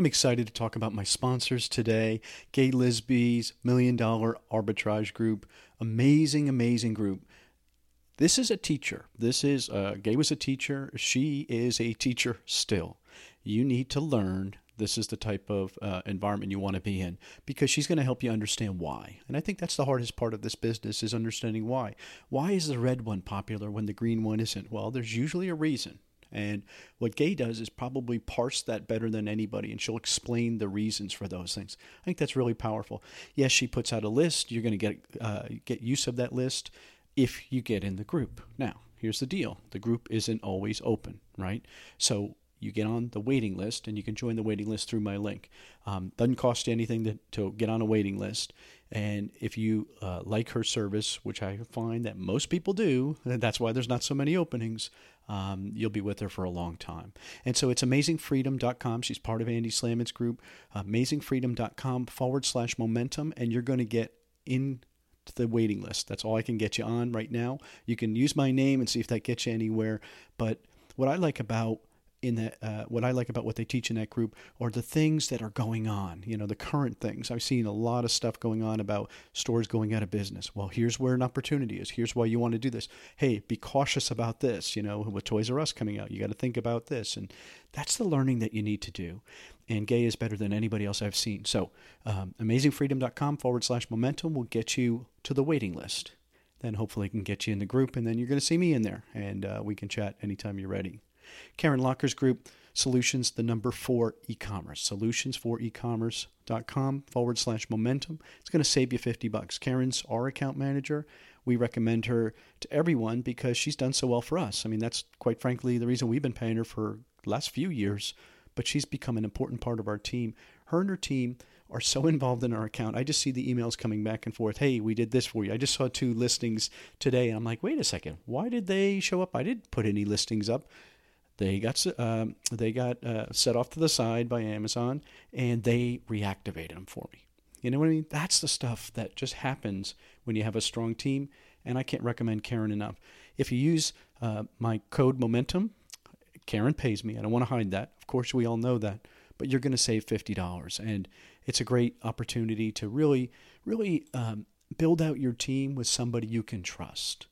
I'm excited to talk about my sponsors today Gaye Lisby's Million Dollar Arbitrage Group. Amazing, amazing group. This is a teacher. This is, uh, Gaye was a teacher. She is a teacher still. You need to learn this is the type of uh, environment you want to be in because she's going to help you understand why and i think that's the hardest part of this business is understanding why why is the red one popular when the green one isn't well there's usually a reason and what Gaye does is probably parse that better than anybody, and she'll explain the reasons for those things. I think that's really powerful. Yes, she puts out a list. You're going to get uh, get use of that list if you get in the group. Now, here's the deal: the group isn't always open, right? So you get on the waiting list, and you can join the waiting list through my link. Um, doesn't cost you anything to, to get on a waiting list. And if you uh, like her service, which I find that most people do, that's why there's not so many openings, um, you'll be with her for a long time. And so it's amazingfreedom.com. She's part of Andy Slamans' group, amazingfreedom.com forward slash momentum, and you're going to get in the waiting list. That's all I can get you on right now. You can use my name and see if that gets you anywhere. But what I like about in that uh, what I like about what they teach in that group are the things that are going on you know the current things. I've seen a lot of stuff going on about stores going out of business. Well here's where an opportunity is. Here's why you want to do this. Hey be cautious about this you know with Toys R Us coming out you got to think about this. And that's the learning that you need to do. And Gaye is better than anybody else I've seen. So um, amazingfreedom.com forward slash momentum will get you to the waiting list. Then hopefully can get you in the group and then you're going to see me in there and uh, we can chat anytime you're ready Karen Locker's group, Solutions, the number four e-commerce. Solutions for e-commerce.com forward slash momentum. It's going to save you 50 bucks. Karen's our account manager. We recommend her to everyone because she's done so well for us. I mean, that's quite frankly the reason we've been paying her for last few years, but she's become an important part of our team. Her and her team are so involved in our account. I just see the emails coming back and forth. Hey, we did this for you. I just saw two listings today, and I'm like, wait a second, why did they show up? I didn't put any listings up. They got um, they got uh, set off to the side by Amazon, and they reactivated them for me. You know what I mean? That's the stuff that just happens when you have a strong team, and I can't recommend Karen enough. If you use uh, my code Momentum, Karen pays me. I don't want to hide that. Of course, we all know that, but you're going to save fifty dollars, and it's a great opportunity to really, really um, build out your team with somebody you can trust.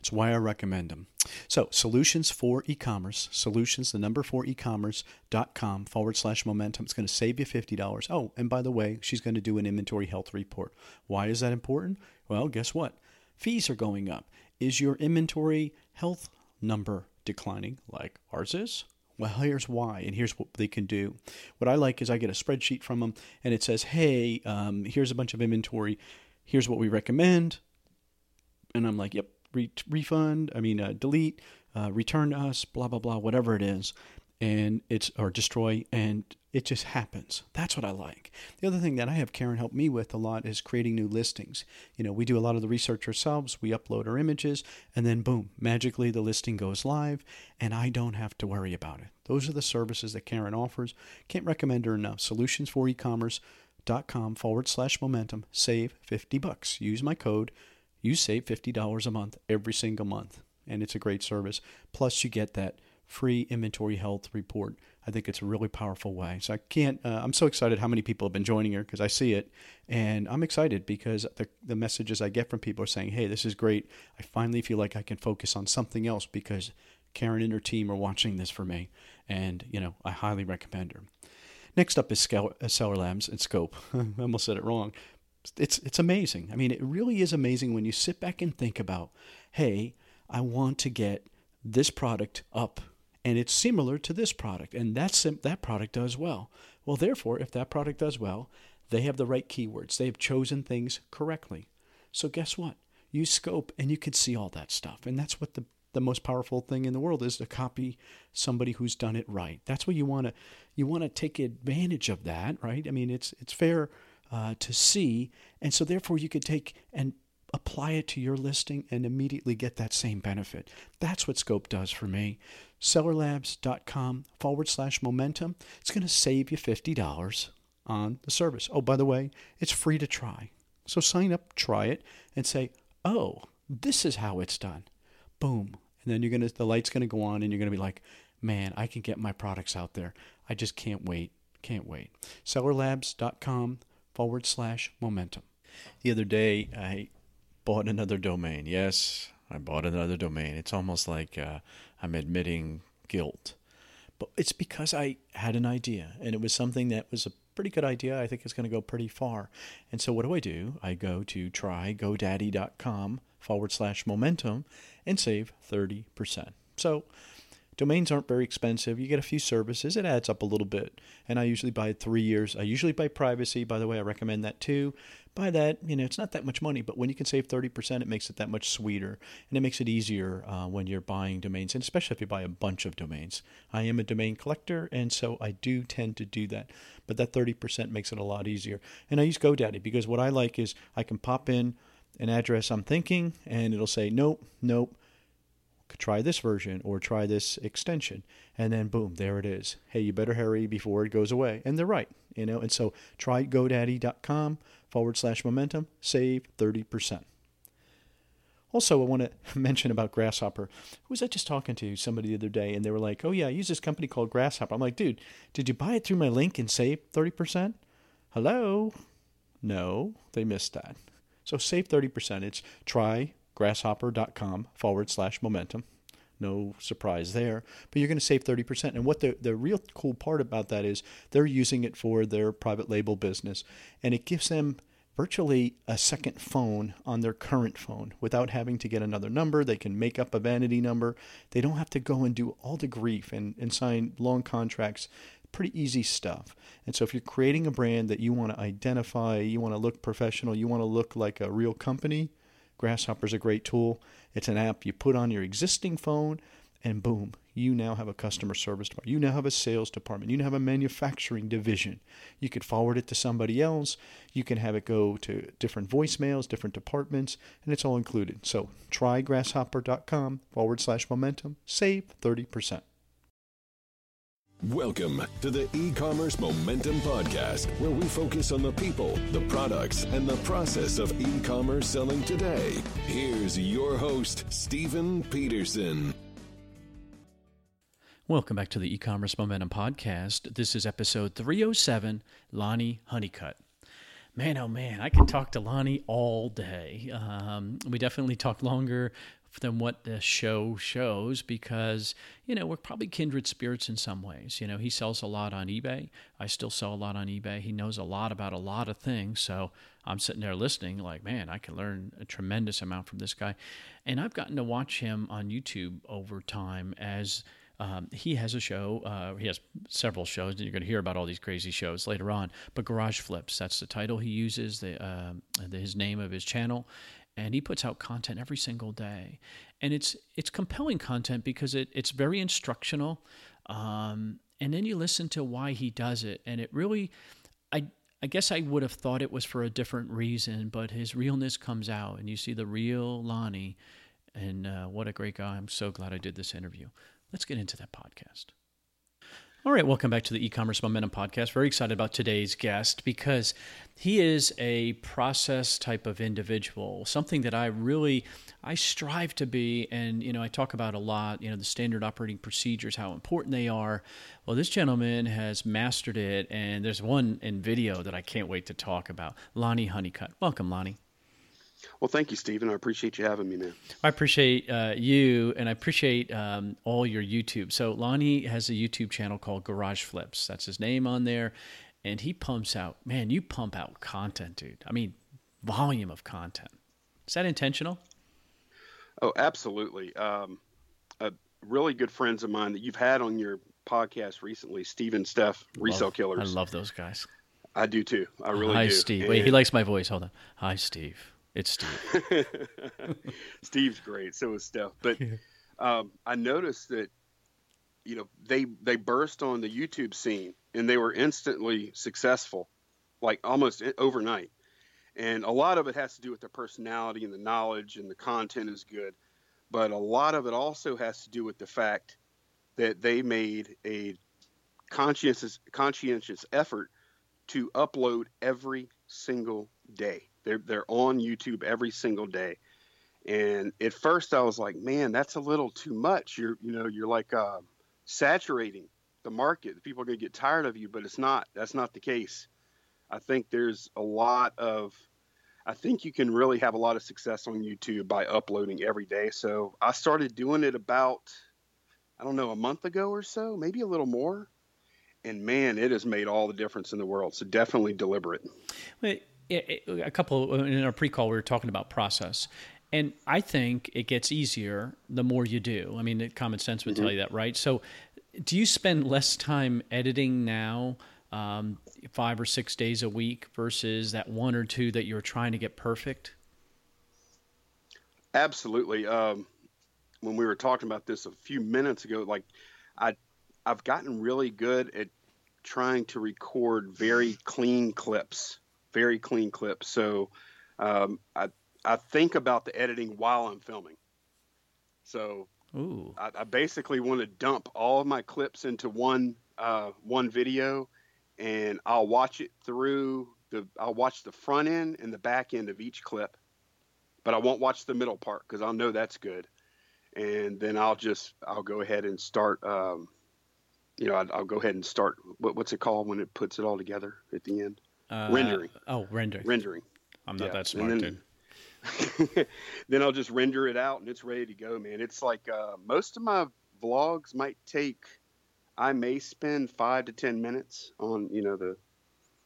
It's why I recommend them. So, solutions for e commerce, solutions, the number for e commerce.com forward slash momentum. It's going to save you $50. Oh, and by the way, she's going to do an inventory health report. Why is that important? Well, guess what? Fees are going up. Is your inventory health number declining like ours is? Well, here's why, and here's what they can do. What I like is I get a spreadsheet from them, and it says, hey, um, here's a bunch of inventory. Here's what we recommend. And I'm like, yep, re- refund, I mean, uh, delete, uh, return to us, blah, blah, blah, whatever it is. And it's, or destroy, and it just happens. That's what I like. The other thing that I have Karen help me with a lot is creating new listings. You know, we do a lot of the research ourselves, we upload our images, and then boom, magically the listing goes live, and I don't have to worry about it. Those are the services that Karen offers. Can't recommend her enough. Solutions for e-commerce dot com forward slash momentum save 50 bucks use my code you save $50 a month every single month. And it's a great service. Plus, you get that free inventory health report. I think it's a really powerful way. So I can't, uh, I'm so excited how many people have been joining her because I see it. And I'm excited because the, the messages I get from people are saying, hey, this is great. I finally feel like I can focus on something else because Karen and her team are watching this for me. And, you know, I highly recommend her. Next up is uh, Seller Labs and Scope. I almost said it wrong it's it's amazing. I mean, it really is amazing when you sit back and think about, hey, I want to get this product up and it's similar to this product and that's that product does well. Well, therefore, if that product does well, they have the right keywords. They have chosen things correctly. So guess what? You scope and you can see all that stuff. And that's what the the most powerful thing in the world is to copy somebody who's done it right. That's what you want to you want to take advantage of that, right? I mean, it's it's fair uh, to see. And so, therefore, you could take and apply it to your listing and immediately get that same benefit. That's what Scope does for me. Sellerlabs.com forward slash momentum. It's going to save you $50 on the service. Oh, by the way, it's free to try. So sign up, try it, and say, oh, this is how it's done. Boom. And then you're gonna the light's gonna go on and you're gonna be like, man, I can get my products out there. I just can't wait Can't wait. Sellerlabs.com forward slash momentum. The other day, I bought another domain. Yes, I bought another domain. It's almost like uh, I'm admitting guilt. But it's because I had an idea, and it was something that was a pretty good idea. I think it's going to go pretty far. And so, what do I do? I go to trygodaddy.com forward slash momentum and save 30%. So, domains aren't very expensive. You get a few services, it adds up a little bit. And I usually buy three years. I usually buy privacy, by the way, I recommend that too buy that. You know, it's not that much money, but when you can save 30%, it makes it that much sweeter. And it makes it easier uh, when you're buying domains, and especially if you buy a bunch of domains. I am a domain collector, and so I do tend to do that. But that 30% makes it a lot easier. And I use GoDaddy because what I like is I can pop in an address I'm thinking, and it'll say, nope, nope try this version or try this extension and then boom there it is hey you better hurry before it goes away and they're right you know and so try godaddy.com forward slash momentum, save 30%. Also, I want to mention about Grasshopper. Who was I just talking to? Somebody the other day, and they were like, "Oh yeah, I use this company called Grasshopper." I'm like, "Dude, did you buy it through my link and save thirty percent?" Hello, no, they missed that. So save thirty percent. It's trygrasshopper.com forward slash momentum. No surprise there, but you're going to save 30%. And what the, the real cool part about that is they're using it for their private label business, and it gives them virtually a second phone on their current phone without having to get another number. They can make up a vanity number. They don't have to go and do all the grief and, and sign long contracts. Pretty easy stuff. And so, if you're creating a brand that you want to identify, you want to look professional, you want to look like a real company, Grasshopper is a great tool. It's an app you put on your existing phone, and boom, you now have a customer service department. You now have a sales department. You now have a manufacturing division. You could forward it to somebody else. You can have it go to different voicemails, different departments, and it's all included. So try grasshopper.com forward slash momentum. Save 30%. Welcome to the e-commerce momentum podcast, where we focus on the people, the products, and the process of e-commerce selling today. Here's your host, Stephen Peterson. Welcome back to the e-commerce momentum podcast. This is episode 307, Lonnie Honeycutt. Man, oh man, I can talk to Lonnie all day. Um, we definitely talk longer than what the show shows because you know we're probably kindred spirits in some ways. You know he sells a lot on ebay. I still sell a lot on ebay. He knows a lot about a lot of things. So i'm sitting there listening like man i can learn a tremendous amount from this guy. And i've gotten to watch him on youtube over time as um, he has a show. Uh, he has several shows, and you're going to hear about all these crazy shows later on. But Garage Flips, that's the title he uses, the, uh, the his name of his channel, and he puts out content every single day. And it's it's compelling content because it, it's very instructional um, and then you listen to why he does it. And it really i i guess i would have thought it was for a different reason but his realness comes out and you see the real lonnie. And uh, what a great guy. I'm so glad i did this interview. Let's get into that podcast. All right, welcome back to the e-commerce momentum podcast. Very excited about today's guest because he is a process type of individual, something that I really I strive to be and you know, I talk about a lot, you know, the standard operating procedures, how important they are. Well, this gentleman has mastered it and there's one in video that I can't wait to talk about. Lonnie Honeycutt. Welcome, Lonnie. Well, thank you, Stephen. I appreciate you having me, man. I appreciate uh, you, and I appreciate um, all your YouTube. So Lonnie has a YouTube channel called Garage Flips. That's his name on there, and he pumps out. Man, you pump out content, dude. I mean, volume of content. Is that intentional? Oh, absolutely. Um, uh, really good friends of mine that you've had on your podcast recently, Steve and Steph, Resale love, Killers. I love those guys. I do too. I really do. Hi, do. Steve. And Wait, he likes my voice. Hold on. Hi, Steve. It's Steve. Steve's great. So is Steph. But um, I noticed that you know they they burst on the YouTube scene and they were instantly successful, like almost overnight. And a lot of it has to do with their personality and the knowledge and the content is good, but a lot of it also has to do with the fact that they made a conscientious conscientious effort to upload every single day. They're they're on YouTube every single day. And at first I was like, man, that's a little too much. You're you know you're like uh, saturating the market. People are going to get tired of you, but it's not. That's not the case. I think there's a lot of I think you can really have a lot of success on YouTube by uploading every day. So I started doing it about, I don't know, a month ago or so, maybe a little more. And man, it has made all the difference in the world. So definitely deliberate. Wait, a couple in our pre-call, we were talking about process, and I think it gets easier the more you do. I mean, common sense would mm-hmm. tell you that, right? So, do you spend less time editing now? um, five or six days a week versus that one or two that you're trying to get perfect? Absolutely. Um, when we were talking about this a few minutes ago, like I, I've gotten really good at trying to record very clean clips, very clean clips. So um, I, I think about the editing while I'm filming. So I, I, basically want to dump all of my clips into one uh, one video and I'll watch it through the I'll watch the front end and the back end of each clip, but I won't watch the middle part because I'll know that's good, and then I'll just I'll go ahead and start. Um, you know, I'll, I'll, go ahead and start. What, what's it called when it puts it all together at the end? Uh, rendering. Oh, rendering. Rendering. I'm not yeah. that smart, then, dude. then I'll just render it out and it's ready to go, man. It's like uh, most of my vlogs might take I may spend five to ten minutes on you know the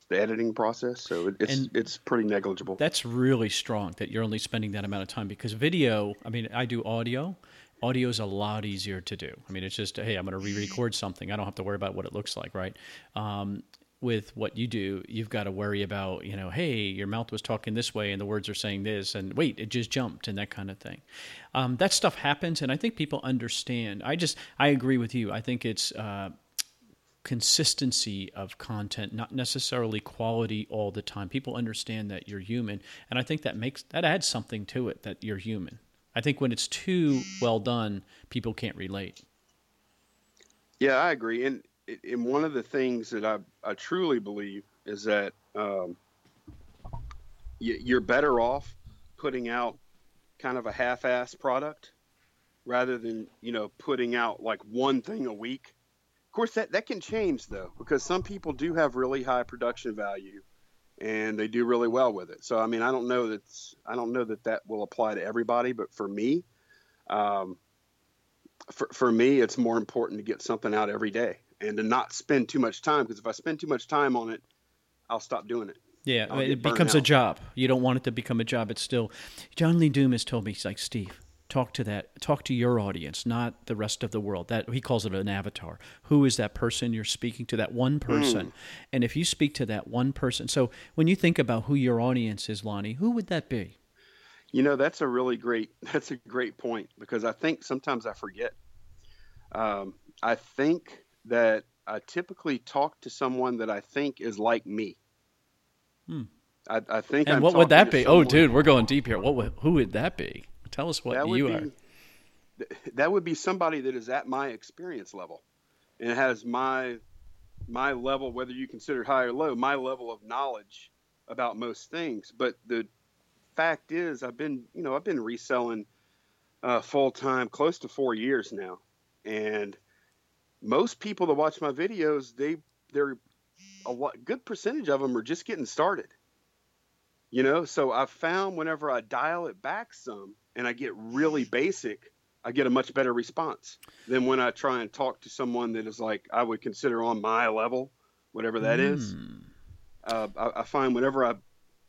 the editing process, so it's and it's pretty negligible. That's really strong that you're only spending that amount of time because video. I mean, I do audio. Audio is a lot easier to do. I mean, it's just hey, I'm going to re-record something. I don't have to worry about what it looks like, right? Um, with what you do, you've got to worry about, you know, hey, your mouth was talking this way and the words are saying this, and wait, it just jumped, and that kind of thing. Um, that stuff happens, and I think people understand. I just, I agree with you. I think it's uh, consistency of content, not necessarily quality all the time. People understand that you're human, and I think that makes that adds something to it that you're human. I think when it's too well done, people can't relate. Yeah, I agree, and and one of the things that I, I truly believe is that um, you're better off putting out kind of a half-ass product rather than you know putting out like one thing a week. Of course, that that can change though because some people do have really high production value and they do really well with it. So I mean, I don't know that I don't know that that will apply to everybody, but for me, um, for for me, it's more important to get something out every day and to not spend too much time because if I spend too much time on it, I'll stop doing it. Yeah, it becomes a job. You don't want it to become a job. It's still. John Lee Dumas told me, he's like, Steve, talk to that, talk to your audience, not the rest of the world. That he calls it an avatar. Who is that person you're speaking to? That one person. Mm. And if you speak to that one person, so when you think about who your audience is, Lonnie, who would that be? You know, that's a really great. That's a great point because I think sometimes I forget. Um, I think that I typically talk to someone that I think is like me. Hmm. I, I, think. And I'm what would that be? Oh, dude, we're going deep here. What would, who would that be? Tell us what you be, are. That would be somebody that is at my experience level, and has my my level, whether you consider high or low, my level of knowledge about most things. But the fact is, I've been, you know, I've been reselling uh, full time close to four years now, and most people that watch my videos, they they're a lot, good percentage of them are just getting started. You know, so I found whenever I dial it back some and I get really basic, I get a much better response than when I try and talk to someone that is like I would consider on my level, whatever that mm. is. Hmm. Uh, I, I, find whenever I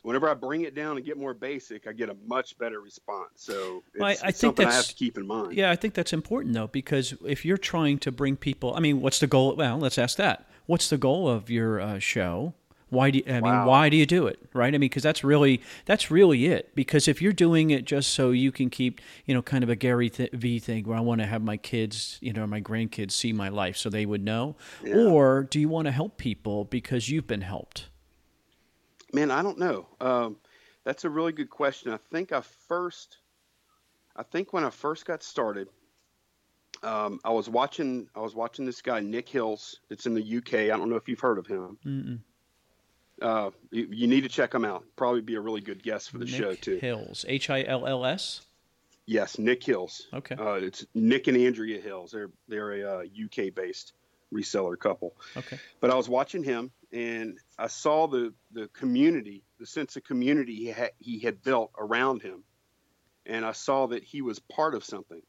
whenever I bring it down and get more basic, I get a much better response. So it's, well, I, I it's something I have to keep in mind. Yeah, I think that's important though, because if you're trying to bring people, I mean, what's the goal? Well, let's ask that. What's the goal of your uh, show? Why do you, I wow. mean why do you do it right? I mean because that's really that's really it. Because if you're doing it just so you can keep you know kind of a Gary th- V thing where I want to have my kids you know my grandkids see my life so they would know, yeah. or do you want to help people because you've been helped? Man, I don't know. Um, that's a really good question. I think I first, I think when I first got started, um, I was watching, I was watching this guy Nick Hills. It's in the UK. I don't know if you've heard of him. Uh, you, you, need to check him out. Probably be a really good guest for the Nick show too. Hills, H I L L S. Yes, Nick Hills. Okay. Uh, it's Nick and Andrea Hills. They're they're a uh, UK based reseller couple. Okay. But I was watching him, and I saw the the community, the sense of community he had he had built around him, and I saw that he was part of something.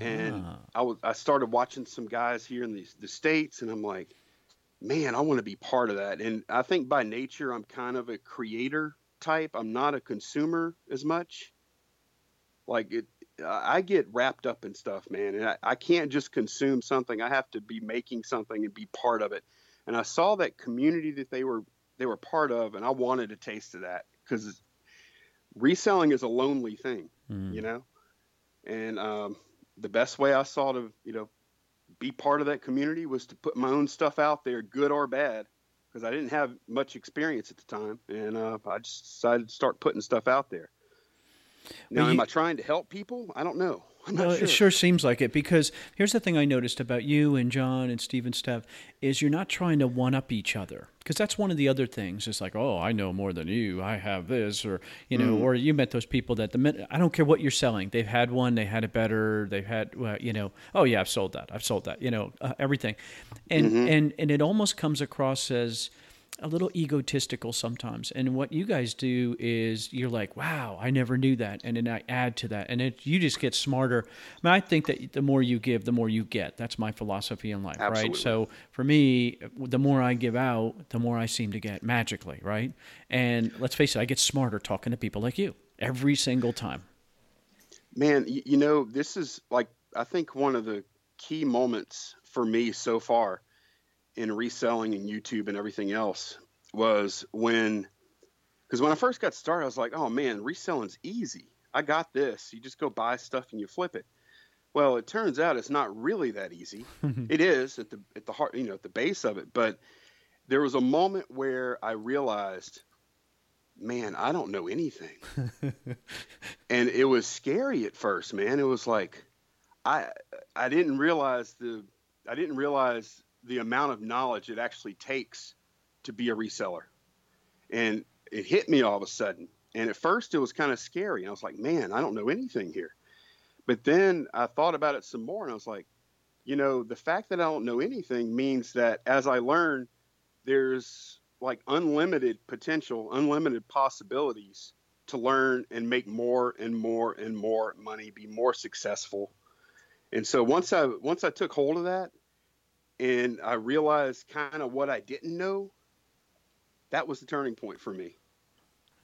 And Ah. I was I started watching some guys here in the the states, and I'm like, man, I want to be part of that. And I think by nature, I'm kind of a creator type. I'm not a consumer as much. Like it, I get wrapped up in stuff, man, and I, I can't just consume something. I have to be making something and be part of it. And I saw that community that they were they were part of, and I wanted a taste of that because reselling is a lonely thing, Mm. you know. And um, the best way I saw to you know be part of that community was to put my own stuff out there, good or bad, because I didn't have much experience at the time, and uh, I just decided to start putting stuff out there. Now, Well, am I trying to help people? I don't know. Well, sure. it sure seems like it because here's the thing I noticed about you and John and Steve and Steph is you're not trying to one up each other because that's one of the other things. It's like, oh, I know more than you. I have this, or you know, Mm. or you met those people that the minute I don't care what you're selling, they've had one, they had it better, they've had, well, you know, oh yeah, I've sold that, I've sold that, you know, uh, everything, and Mm-hmm. and and it almost comes across as a little egotistical sometimes. And what you guys do is you're like, wow, I never knew that. And then I add to that. And it, you just get smarter. I mean, I think that the more you give, the more you get. That's my philosophy in life, right? So for me, the more I give out, the more I seem to get magically, right? And let's face it, I get smarter talking to people like you every single time. Man, you know, this is like I think one of the key moments for me so far in reselling and YouTube and everything else was when because when I first got started, I was like, oh man, reselling's easy. I got this. You just go buy stuff and you flip it. Well, it turns out it's not really that easy. it is at the at the heart, you know, at the base of it. But there was a moment where I realized, man, I don't know anything and it was scary at first, man. It was like I I didn't realize the I didn't realize the amount of knowledge it actually takes to be a reseller. And it hit me all of a sudden. And at first it was kind of scary. I was like, man, I don't know anything here. But then I thought about it some more and I was like, you know, the fact that I don't know anything means that as I learn, there's like unlimited potential, unlimited possibilities to learn and make more and more and more money, be more successful. And so once I once I took hold of that and I realized kind of what I didn't know, that was the turning point for me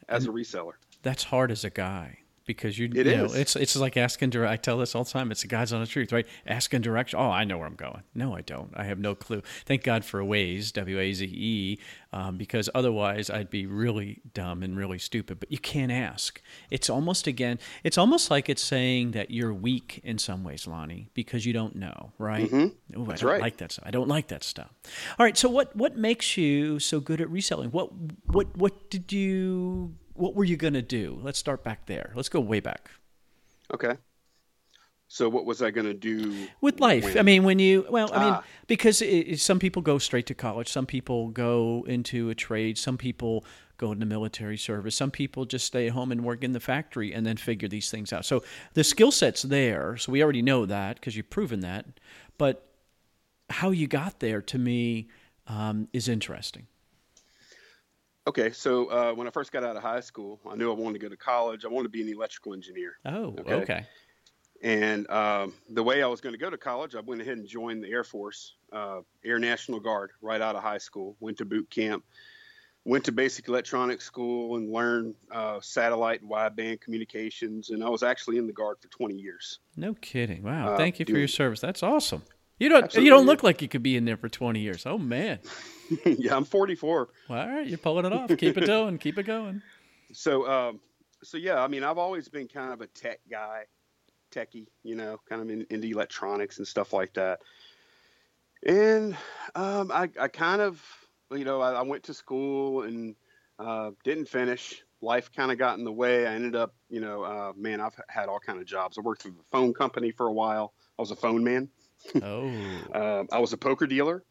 as a reseller. That's hard as a guy because you, It you know it's it's like asking direct. I tell this all the time. It's the guys on the truth, right? Asking direction. Oh, I know where I'm going. No, I don't. I have no clue. Thank God for Waze, W A Z E, um, because otherwise I'd be really dumb and really stupid. But you can't ask. It's almost again. It's almost like it's saying that you're weak in some ways, Lonnie, because you don't know, right? Ooh, I That's don't right. like that stuff. I don't like that stuff. All right. So what what makes you so good at reselling? What what what did you what were you gonna do? Let's start back there. Let's go way back Okay. So what was I going to do with life. when- I mean, when you well, I mean, Ah. because it- some people go straight to college, some people go into a trade, some people go into military service, some people just stay at home and work in the factory and then figure these things out. So the skill set's there. So we already know that because you've proven that. But how you got there to me um, is interesting. Okay, so uh, when I first got out of high school, I knew I wanted to go to college. I wanted to be an electrical engineer. Oh, Okay. okay. And um, the way I was going to go to college, I went ahead and joined the Air Force, uh, Air National Guard, right out of high school. Went to boot camp, went to basic electronics school, and learned uh, satellite and wideband communications. And I was actually in the Guard for 20 years. No kidding. Wow. Uh, Thank you for your service. That's awesome. You don't you don't look like you could be in there for 20 years. Oh man. yeah, I'm 44. Well, all right, you're pulling it off. Keep it going. Keep it going. So, um, so yeah, I mean, I've always been kind of a tech guy, techie, you know, kind of in, into electronics and stuff like that. And um, I, I kind of, you know, I, I went to school and uh, didn't finish. Life kind of got in the way. I ended up, you know, uh, man, I've had all kind of jobs. I worked for the phone company for a while. I was a phone man. Oh. Um, I was a poker dealer.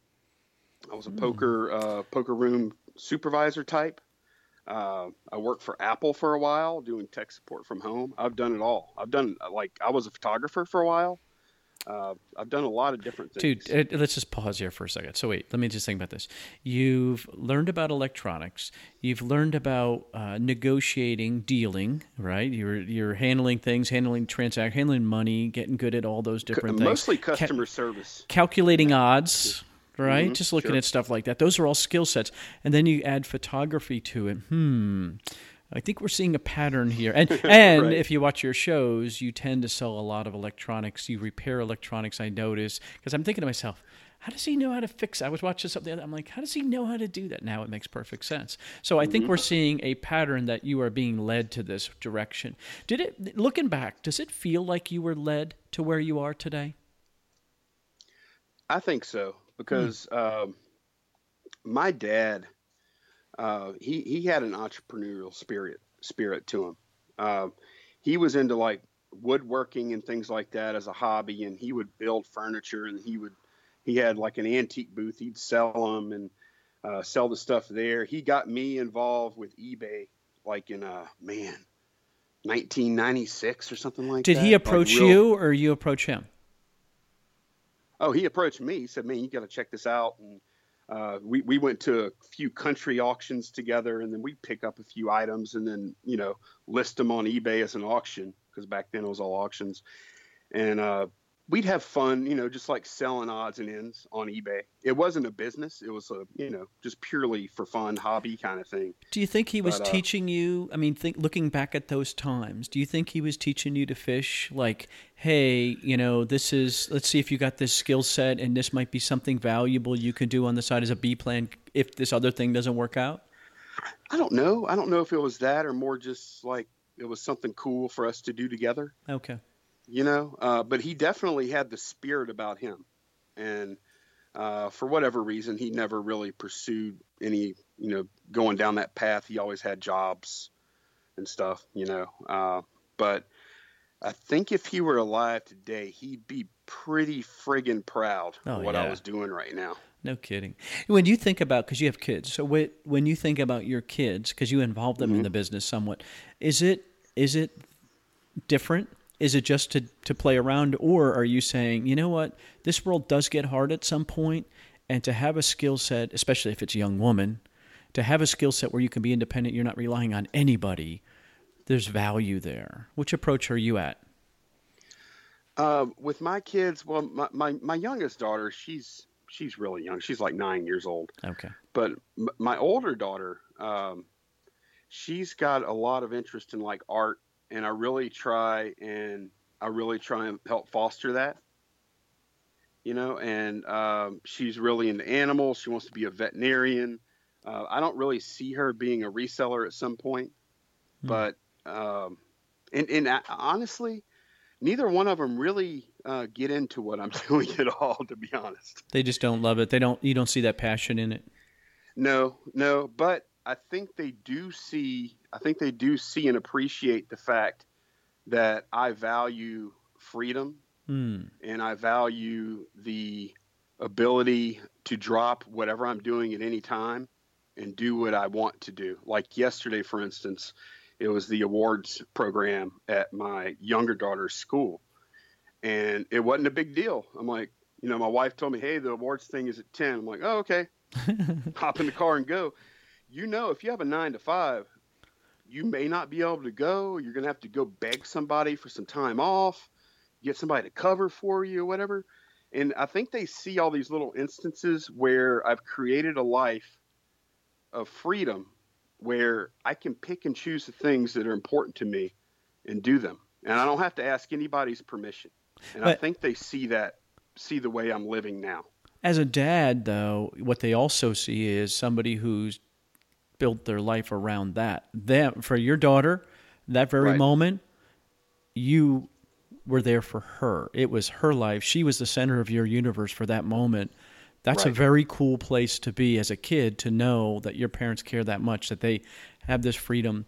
I was a poker uh, poker room supervisor type. Uh, I worked for Apple for a while, doing tech support from home. I've done it all. I've done like I was a photographer for a while. Uh, I've done a lot of different things. Dude, uh, let's just pause here for a second. So wait, let me just think about this. You've learned about electronics. You've learned about uh, negotiating, dealing. Right? You're you're handling things, handling transact, handling money, getting good at all those different things. Mostly customer Ca- service. Calculating odds. Right? Mm-hmm, just looking sure. at stuff like that. Those are all skill sets. And then you add photography to it. Hmm. I think we're seeing a pattern here. And and right. if you watch your shows, you tend to sell a lot of electronics. You repair electronics, I notice, because I'm thinking to myself, how does he know how to fix? I was watching something. I'm like, how does he know how to do that? Now it makes perfect sense. So I think mm-hmm. we're seeing a pattern that you are being led to this direction. Did it? Looking back, does it feel like you were led to where you are today? I think so because mm. um, my dad uh, he he had an entrepreneurial spirit spirit to him. Uh, he was into like woodworking and things like that as a hobby, and he would build furniture, and he would he had like an antique booth. He'd sell them and uh, sell the stuff there. He got me involved with eBay, like in a uh, man, 1996 or something like Did that. Did he approach like real... you, or you approach him? Oh, he approached me. He said, "Man, you got to check this out." And uh, we, we went to a few country auctions together and then we pick up a few items and then you know list them on ebay as an auction because back then it was all auctions. And uh, we'd have fun, you know, just like selling odds and ends on eBay. It wasn't a business; it was a, you know, just purely for fun, hobby kind of thing. Do you think he was but, uh, teaching you? I mean, think looking back at those times, do you think he was teaching you to fish? Like, hey, you know, this is. Let's see if you got this skill set, and this might be something valuable you can do on the side as a B plan if this other thing doesn't work out. I don't know. I don't know if it was that or more just like it was something cool for us to do together. Okay you know. Uh, but he definitely had the spirit about him, and uh, for whatever reason, he never really pursued any, you know, going down that path. He always had jobs and stuff, you know. Uh, but I think if he were alive today, he'd be pretty friggin' proud oh, of what yeah. I was doing right now. No kidding. When you think about, because you have kids, so when you think about your kids, because you involve them mm-hmm. in the business somewhat, is it is it different is it just to, to play around, or are you saying, you know what, this world does get hard at some point, and to have a skill set, especially if it's a young woman, to have a skill set where you can be independent, you're not relying on anybody, there's value there. Which approach are you at? Uh, with my kids, well, my, my, my youngest daughter, she's she's really young. She's like nine years old. Okay. But m- my older daughter, um, she's got a lot of interest in like art and I really try and I really try and help foster that. You know, and um, she's really into animals. She wants to be a veterinarian. Uh, I don't really see her being a reseller at some point, mm. but um, and, and uh, honestly, neither one of them really uh, get into what I'm doing at all. To be honest, they just don't love it. They don't. You don't see that passion in it. No, no. But I think they do see I think they do see and appreciate the fact that I value freedom mm. and I value the ability to drop whatever I'm doing at any time and do what I want to do. Like yesterday, for instance, it was the awards program at my younger daughter's school. And it wasn't a big deal. I'm like, you know, my wife told me, hey, the awards thing is at 10. I'm like, oh, okay. Hop in the car and go. You know, if you have a nine to five, you may not be able to go. You're going to have to go beg somebody for some time off, get somebody to cover for you or whatever. And I think they see all these little instances where I've created a life of freedom where I can pick and choose the things that are important to me and do them. And I don't have to ask anybody's permission. And but, I think they see that, see the way I'm living now. As a dad, though, what they also see is somebody who's built their life around that. Them for your daughter, that very right. moment, you were there for her. It was her life. She was the center of your universe for that moment. That's right. a very cool place to be as a kid to know that your parents care that much that they have this freedom.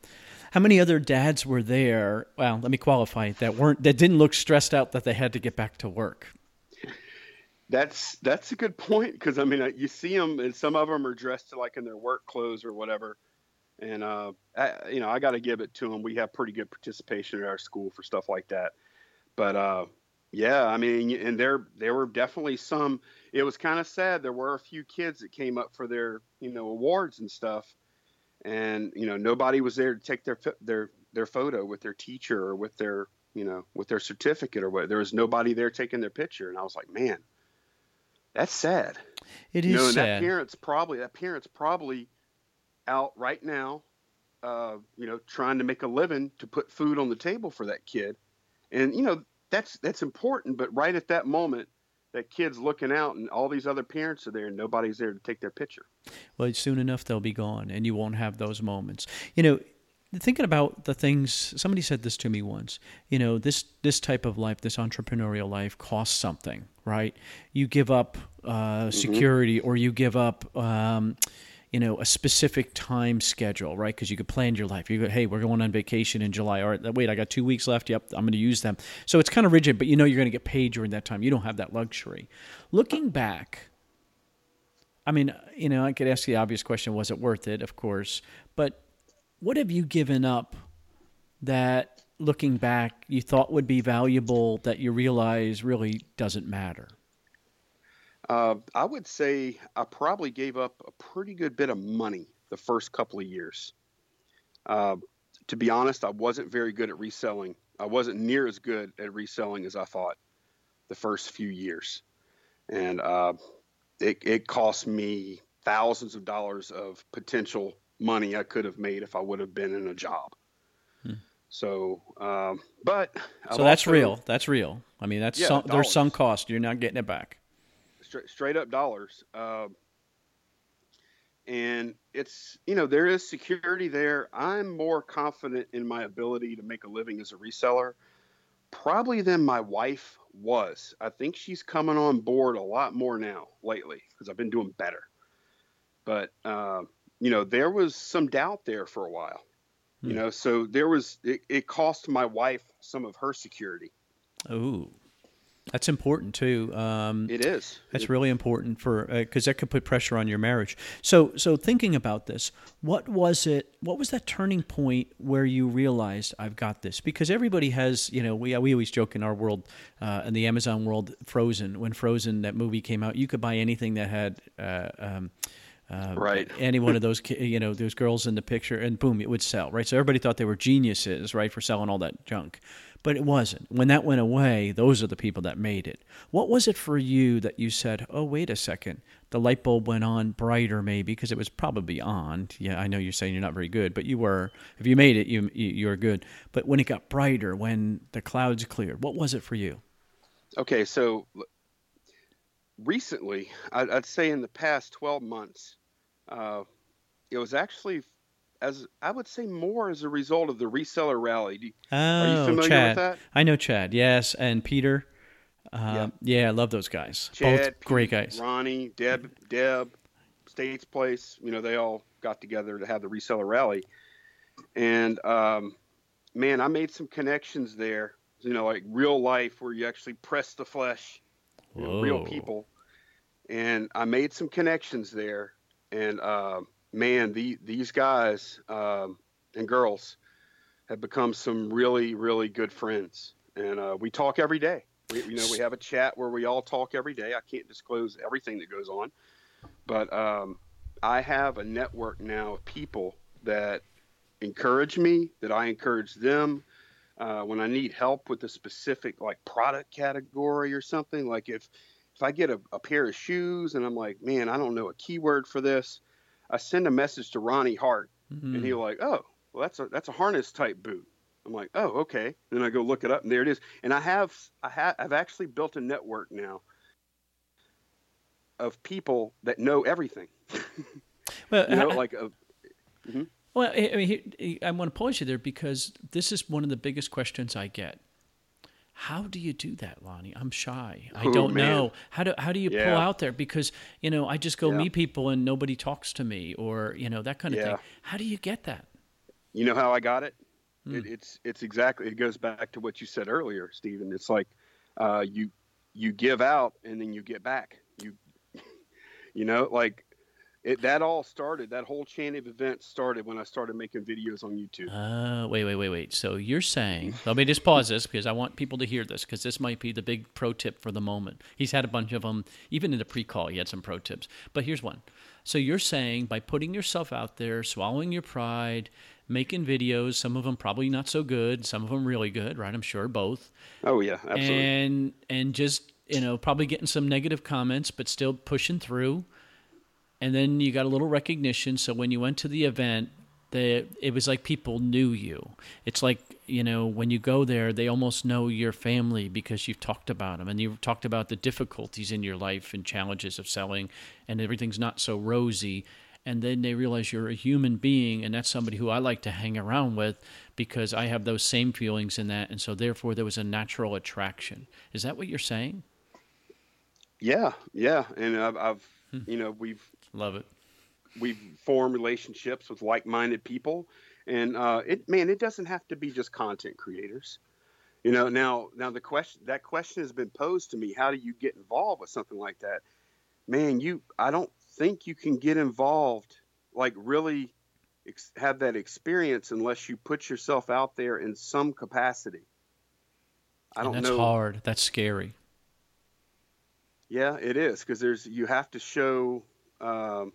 How many other dads were there? Well, let me qualify that weren't that didn't look stressed out that they had to get back to work. That's that's a good point because I mean you see them and some of them are dressed like in their work clothes or whatever, and uh, I, you know I got to give it to them. We have pretty good participation at our school for stuff like that, but uh, Yeah, I mean, and there there were definitely some. It was kind of sad. There were a few kids that came up for their you know awards and stuff, and you know nobody was there to take their their their photo with their teacher or with their you know with their certificate or what. There was nobody there taking their picture, and I was like, man, that's sad. It is you know, sad. that parent's probably that parent's probably out right now, uh, you know, trying to make a living to put food on the table for that kid, and you know that's that's important. But right at that moment, that kid's looking out, and all these other parents are there, and nobody's there to take their picture. Well, soon enough they'll be gone, and you won't have those moments. You know, thinking about the things somebody said this to me once you know this this type of life this entrepreneurial life costs something right? You give up uh, security mm-hmm. or you give up um, you know a specific time schedule right? Because you could plan your life. You go hey we're going on vacation in july. All right wait i got two weeks left. Yep i'm going to use them. So it's kind of rigid but you know you're going to get paid during that time. You don't have that luxury. Looking back i mean you know i could ask the obvious question was it worth it? Of course. But what have you given up that looking back you thought would be valuable that you realize really doesn't matter? Uh, I would say I probably gave up a pretty good bit of money the first couple of years. Uh, to be honest, I wasn't very good at reselling. I wasn't near as good at reselling as I thought the first few years. And uh, it, it cost me thousands of dollars of potential money I could have made if I would have been in a job. Hmm. So, um, but so that's also, real. That's real. I mean, that's yeah, some, there's some cost. You're not getting it back. Straight, straight up dollars. Uh, and it's you know there is security there. I'm more confident in my ability to make a living as a reseller, probably than my wife was. I think she's coming on board a lot more now lately because I've been doing better. But uh, you know, there was some doubt there for a while. Hmm. You know, so there was it, it cost my wife some of her security. Ooh. that's important too. Um, it is. That's it, really important for because uh, that could put pressure on your marriage. So, so thinking about this, what was it? What was that turning point where you realized I've got this? Because everybody has, you know, we we always joke in our world, uh, in the Amazon world, Frozen. When Frozen that movie came out, you could buy anything that had. Uh, um, uh, right. Any one of those, you know, those girls in the picture, and boom, it would sell, right? So everybody thought they were geniuses, right, for selling all that junk. But it wasn't. When that went away, those are the people that made it. What was it for you that you said, oh, wait a second, the light bulb went on brighter, maybe, because it was probably on. Yeah, I know you're saying you're not very good, but you were. If you made it, you, you were good. But when it got brighter, when the clouds cleared, what was it for you? Okay, so recently, I'd say in the past 12 months, uh, it was actually as I would say more as a result of the reseller rally. You, oh, are you familiar Chad. with that? I know Chad, yes, and Peter. Uh, yeah. yeah, I love those guys. Chad, Both great guys. Ronnie, Deb, Deb, States Place. You know, they all got together to have the reseller rally, and um, man, I made some connections there. You know, like real life, where you actually press the flesh, you know, real people, and I made some connections there and uh, man, the, these guys um, and girls have become some really, really good friends. And uh, we talk every day. We, you know, we have a chat where we all talk every day. I can't disclose everything that goes on, but um, I have a network now of people that encourage me, that I encourage them. Uh, when I need help with a specific like product category or something, like if if I get a, a pair of shoes and I'm like, man, I don't know a keyword for this, I send a message to Ronnie Hart, mm-hmm. and he'll like, oh, well, that's a that's a harness type boot. I'm like, oh, okay. Then I go look it up, and there it is. And I have I have I've actually built a network now of people that know everything. well, you know, I, like a. Mm-hmm. Well, I mean, I want to pause you there because this is one of the biggest questions I get. How do you do that, Lonnie? I'm shy. I don't know. How do how do you yeah. pull out there? Because you know, I just go yeah. meet people and nobody talks to me, or you know that kind of yeah. thing. How do you get that? You know how I got it? Hmm. it? It's it's exactly. It goes back to what you said earlier, Stephen. It's like uh, you you give out and then you get back. You you know like it, that all started. That whole chain of events started when I started making videos on YouTube. Uh, wait, wait, wait, wait. So you're saying? Let me just pause this because I want people to hear this because this might be the big pro tip for the moment. He's had a bunch of them, even in the pre-call. He had some pro tips, but here's one. So you're saying by putting yourself out there, swallowing your pride, making videos, some of them probably not so good, some of them really good, right? I'm sure both. Oh yeah, absolutely. And and just you know probably getting some negative comments, but still pushing through and then you got a little recognition. So when you went to the event, the it was like people knew you. It's like you know when you go there, they almost know your family because you've talked about them and you've talked about the difficulties in your life and challenges of selling, and everything's not so rosy. And then they realize you're a human being, and that's somebody who I like to hang around with because I have those same feelings in that, and so therefore there was a natural attraction. Is that what you're saying? Yeah, yeah, and I've, I've hmm. you know, we've Love it. We form relationships with like-minded people, and uh, it man, it doesn't have to be just content creators. You know, now now the question that question has been posed to me: How do you get involved with something like that? Man, you I don't think you can get involved like really ex- have that experience unless you put yourself out there in some capacity. I don't that's know. hard. That's scary. Yeah, it is because there's you have to show um,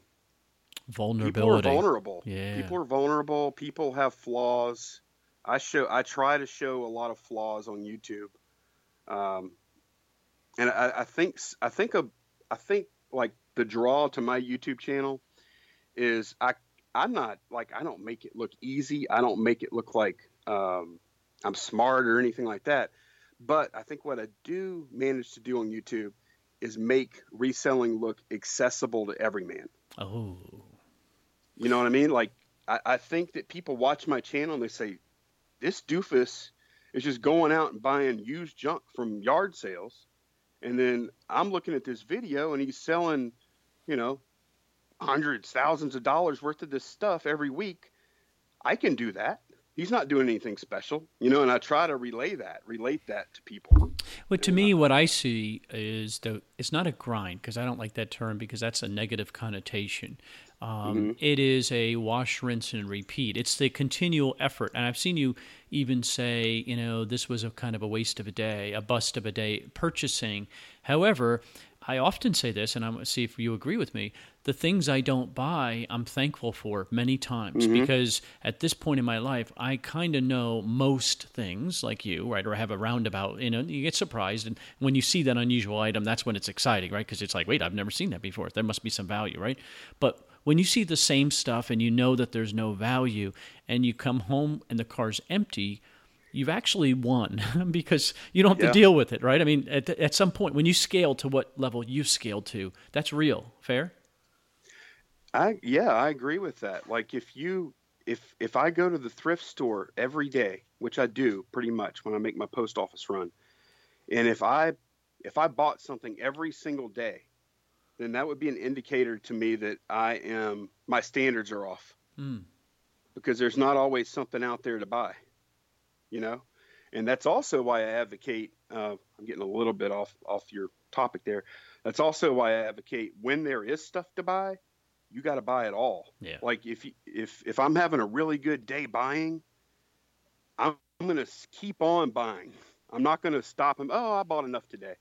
vulnerability. People are vulnerable. Yeah. People are vulnerable. People have flaws. I show. I try to show a lot of flaws on YouTube, um, and I, I think. I think. A, I think like the draw to my YouTube channel is I. I'm not like I don't make it look easy. I don't make it look like um, I'm smart or anything like that. But I think what I do manage to do on YouTube is make reselling look accessible to every man. Oh. You know what I mean? Like, I, I think that people watch my channel and they say, this doofus is just going out and buying used junk from yard sales. And then I'm looking at this video and he's selling, you know, hundreds, thousands of dollars worth of this stuff every week. I can do that he's not doing anything special, you know. And I try to relay that, relate that to people. Well, to me, what I see is the it's not a grind because I don't like that term because that's a negative connotation. Um, mm-hmm. it is a wash, rinse, and repeat. It's the continual effort, and I've seen you even say, you know, this was a kind of a waste of a day, a bust of a day purchasing. However, I often say this, and I'm going to see if you agree with me. The things I don't buy, I'm thankful for many times mm-hmm. because at this point in my life, I kind of know most things, like you, right? Or have a roundabout. You know, you get surprised, and when you see that unusual item, that's when it's exciting, right? Because it's like, wait, I've never seen that before. There must be some value, right? But when you see the same stuff and you know that there's no value, and you come home and the car's empty, you've actually won because you don't have yeah. to deal with it, right? I mean, at, at some point, when you scale to what level you've scaled to, that's real. Fair? I yeah, I agree with that. Like if you if if I go to the thrift store every day, which I do pretty much when I make my post office run, and if I if I bought something every single day, then that would be an indicator to me that I am my standards are off. Mm. Because there's not always something out there to buy you know, and that's also why I advocate. Uh, I'm getting a little bit off off your topic there. That's also why I advocate when there is stuff to buy, you got to buy it all. Yeah. Like if if if I'm having a really good day buying, I'm, I'm going to keep on buying. I'm not going to stop them. Oh, I bought enough today.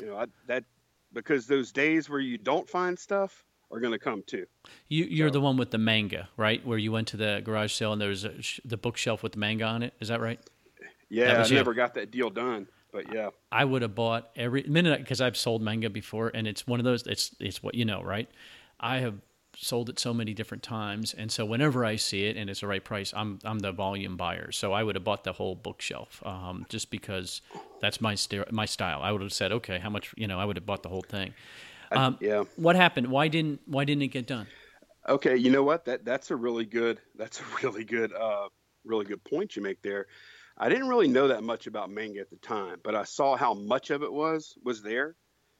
You know, I, that because those days where you don't find stuff, are going to come too. You, you're so. the one with the manga, right? Where you went to the garage sale and there was the bookshelf with the manga on it. Is that right? Yeah, I never got that deal done, but yeah. I would have bought every minute because I've sold manga before, and it's one of those. It's it's what you know, right? I have sold it so many different times, and so whenever I see it and it's the right price, I'm I'm the volume buyer. So I would have bought the whole bookshelf, um, just because that's my st- my style. I would have said, okay, how much? You know, I would have bought the whole thing. Um, yeah. What happened? Why didn't Why didn't it get done? Okay, you know what? That that's a really good that's a really good uh, really good point you make there. I didn't really know that much about manga at the time, but I saw how much of it was was there.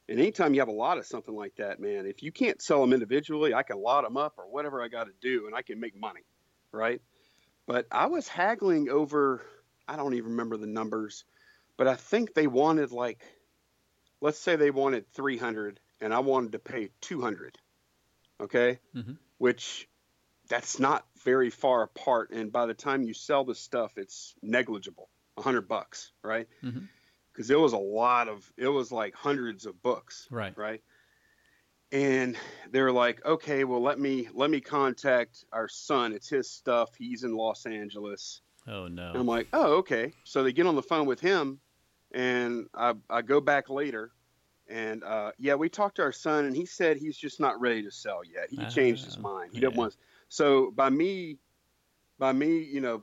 And anytime you have a lot of something like that, man, if you can't sell them individually, I can lot them up or whatever I got to do, and I can make money, right? But I was haggling over I don't even remember the numbers, but I think they wanted like let's say they wanted 300 and I wanted to pay 200. Okay, mm-hmm. which that's not very far apart, and by the time you sell the stuff, it's negligible. 100 bucks, right? Because mm-hmm. it was a lot of, it was like hundreds of books, right? Right and they're like okay well let me let me contact our son it's his stuff he's in los angeles oh no and i'm like oh okay so they get on the phone with him and i, I go back later and uh, yeah we talked to our son and he said he's just not ready to sell yet he uh, changed his mind he yeah. doesn't want so by me by me you know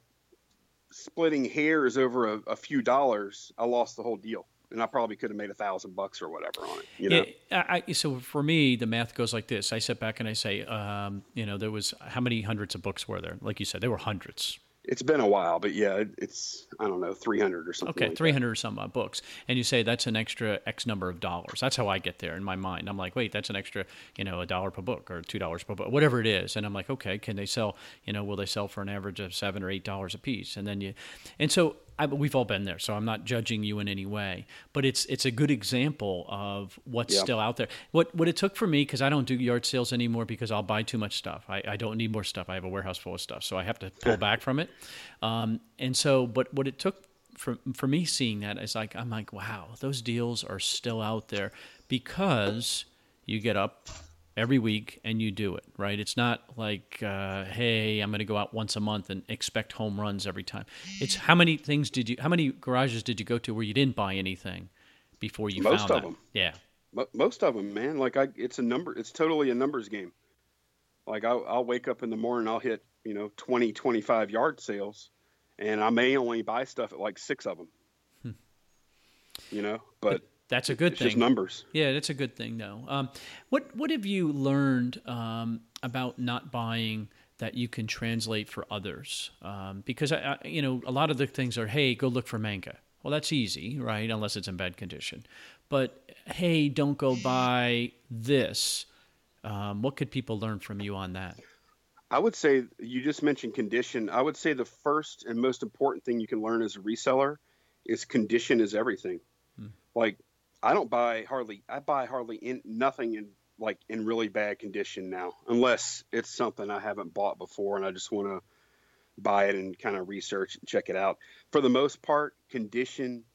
splitting hairs over a, a few dollars i lost the whole deal and I probably could have made a thousand bucks or whatever on it. You know? Yeah, I, so for me, the math goes like this: I sit back and I say, um, you know, there was how many hundreds of books were there? Like you said, there were hundreds, it's been a while, but yeah, it's I don't know, three hundred or something. Okay, like three hundred or some uh, books, and you say that's an extra X number of dollars. That's how I get there in my mind. I'm like, wait, that's an extra, you know, a dollar per book or two dollars per book, whatever it is. And I'm like, okay, can they sell? You know, will they sell for an average of seven or eight dollars a piece? And then you, and so I, we've all been there, so I'm not judging you in any way. But it's it's a good example of what's yeah. still out there. What what it took for me because I don't do yard sales anymore because I'll buy too much stuff. I, I don't need more stuff. I have a warehouse full of stuff, so I have to pull back from it. Um, and so, but what it took for for me seeing that is like I'm like, wow, those deals are still out there because you get up every week and you do it, right? It's not like, uh, hey, I'm going to go out once a month and expect home runs every time. It's how many things did you, how many garages did you go to where you didn't buy anything before you Most found of that? them. Yeah. Most of them, man. Like I, it's a number. It's totally a numbers game. Like I'll, I'll wake up in the morning, I'll hit you know 20, 25 yard sales, and I may only buy stuff at like six of them. Hmm. You know, but, but that's a good it's thing. Just numbers. Yeah, that's a good thing, though. Um, what What have you learned um, about not buying that you can translate for others? Um, because I, I, you know, a lot of the things are, hey, go look for manga. Well, that's easy, right? Unless it's in bad condition. But hey, don't go buy this. Um, what could people learn from you on that? I would say you just mentioned condition. I would say the first and most important thing you can learn as a reseller is condition is everything. Hmm. Like I don't buy hardly. I buy hardly in nothing in like in really bad condition now, unless it's something I haven't bought before and I just want to buy it and kind of research and check it out. For the most part, condition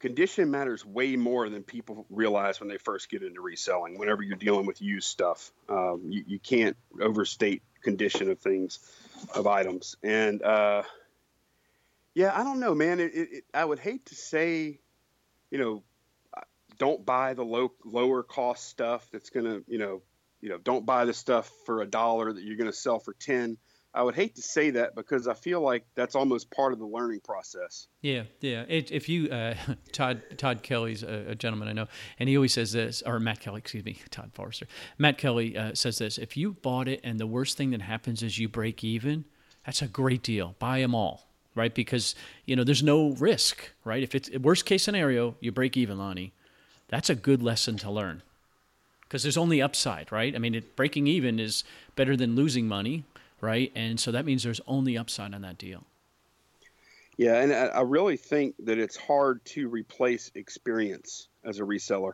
condition matters way more than people realize when they first get into reselling. Whenever you're dealing with used stuff, um, you, you, can't overstate condition of things, of items. And uh, yeah, I don't know, man. It, it, I would hate to say, you know, don't buy the low lower cost stuff that's going to you know you know don't buy the stuff for a dollar that you're going to sell for 10 i would hate to say that because i feel like that's almost part of the learning process. Yeah yeah. It, if you uh, todd todd kelly's a, a, gentleman i know and he always says this or matt kelly excuse me todd forrester. Matt kelly uh, says this if you bought it and the worst thing that happens is you break even that's a great deal. Buy them all right? Because you know there's no risk right? If it's worst case scenario you break even lonnie that's a good lesson to learn because there's only upside, right? I mean, it, breaking even is better than losing money, right? And so that means there's only upside on that deal. Yeah, and I really think that it's hard to replace experience as a reseller.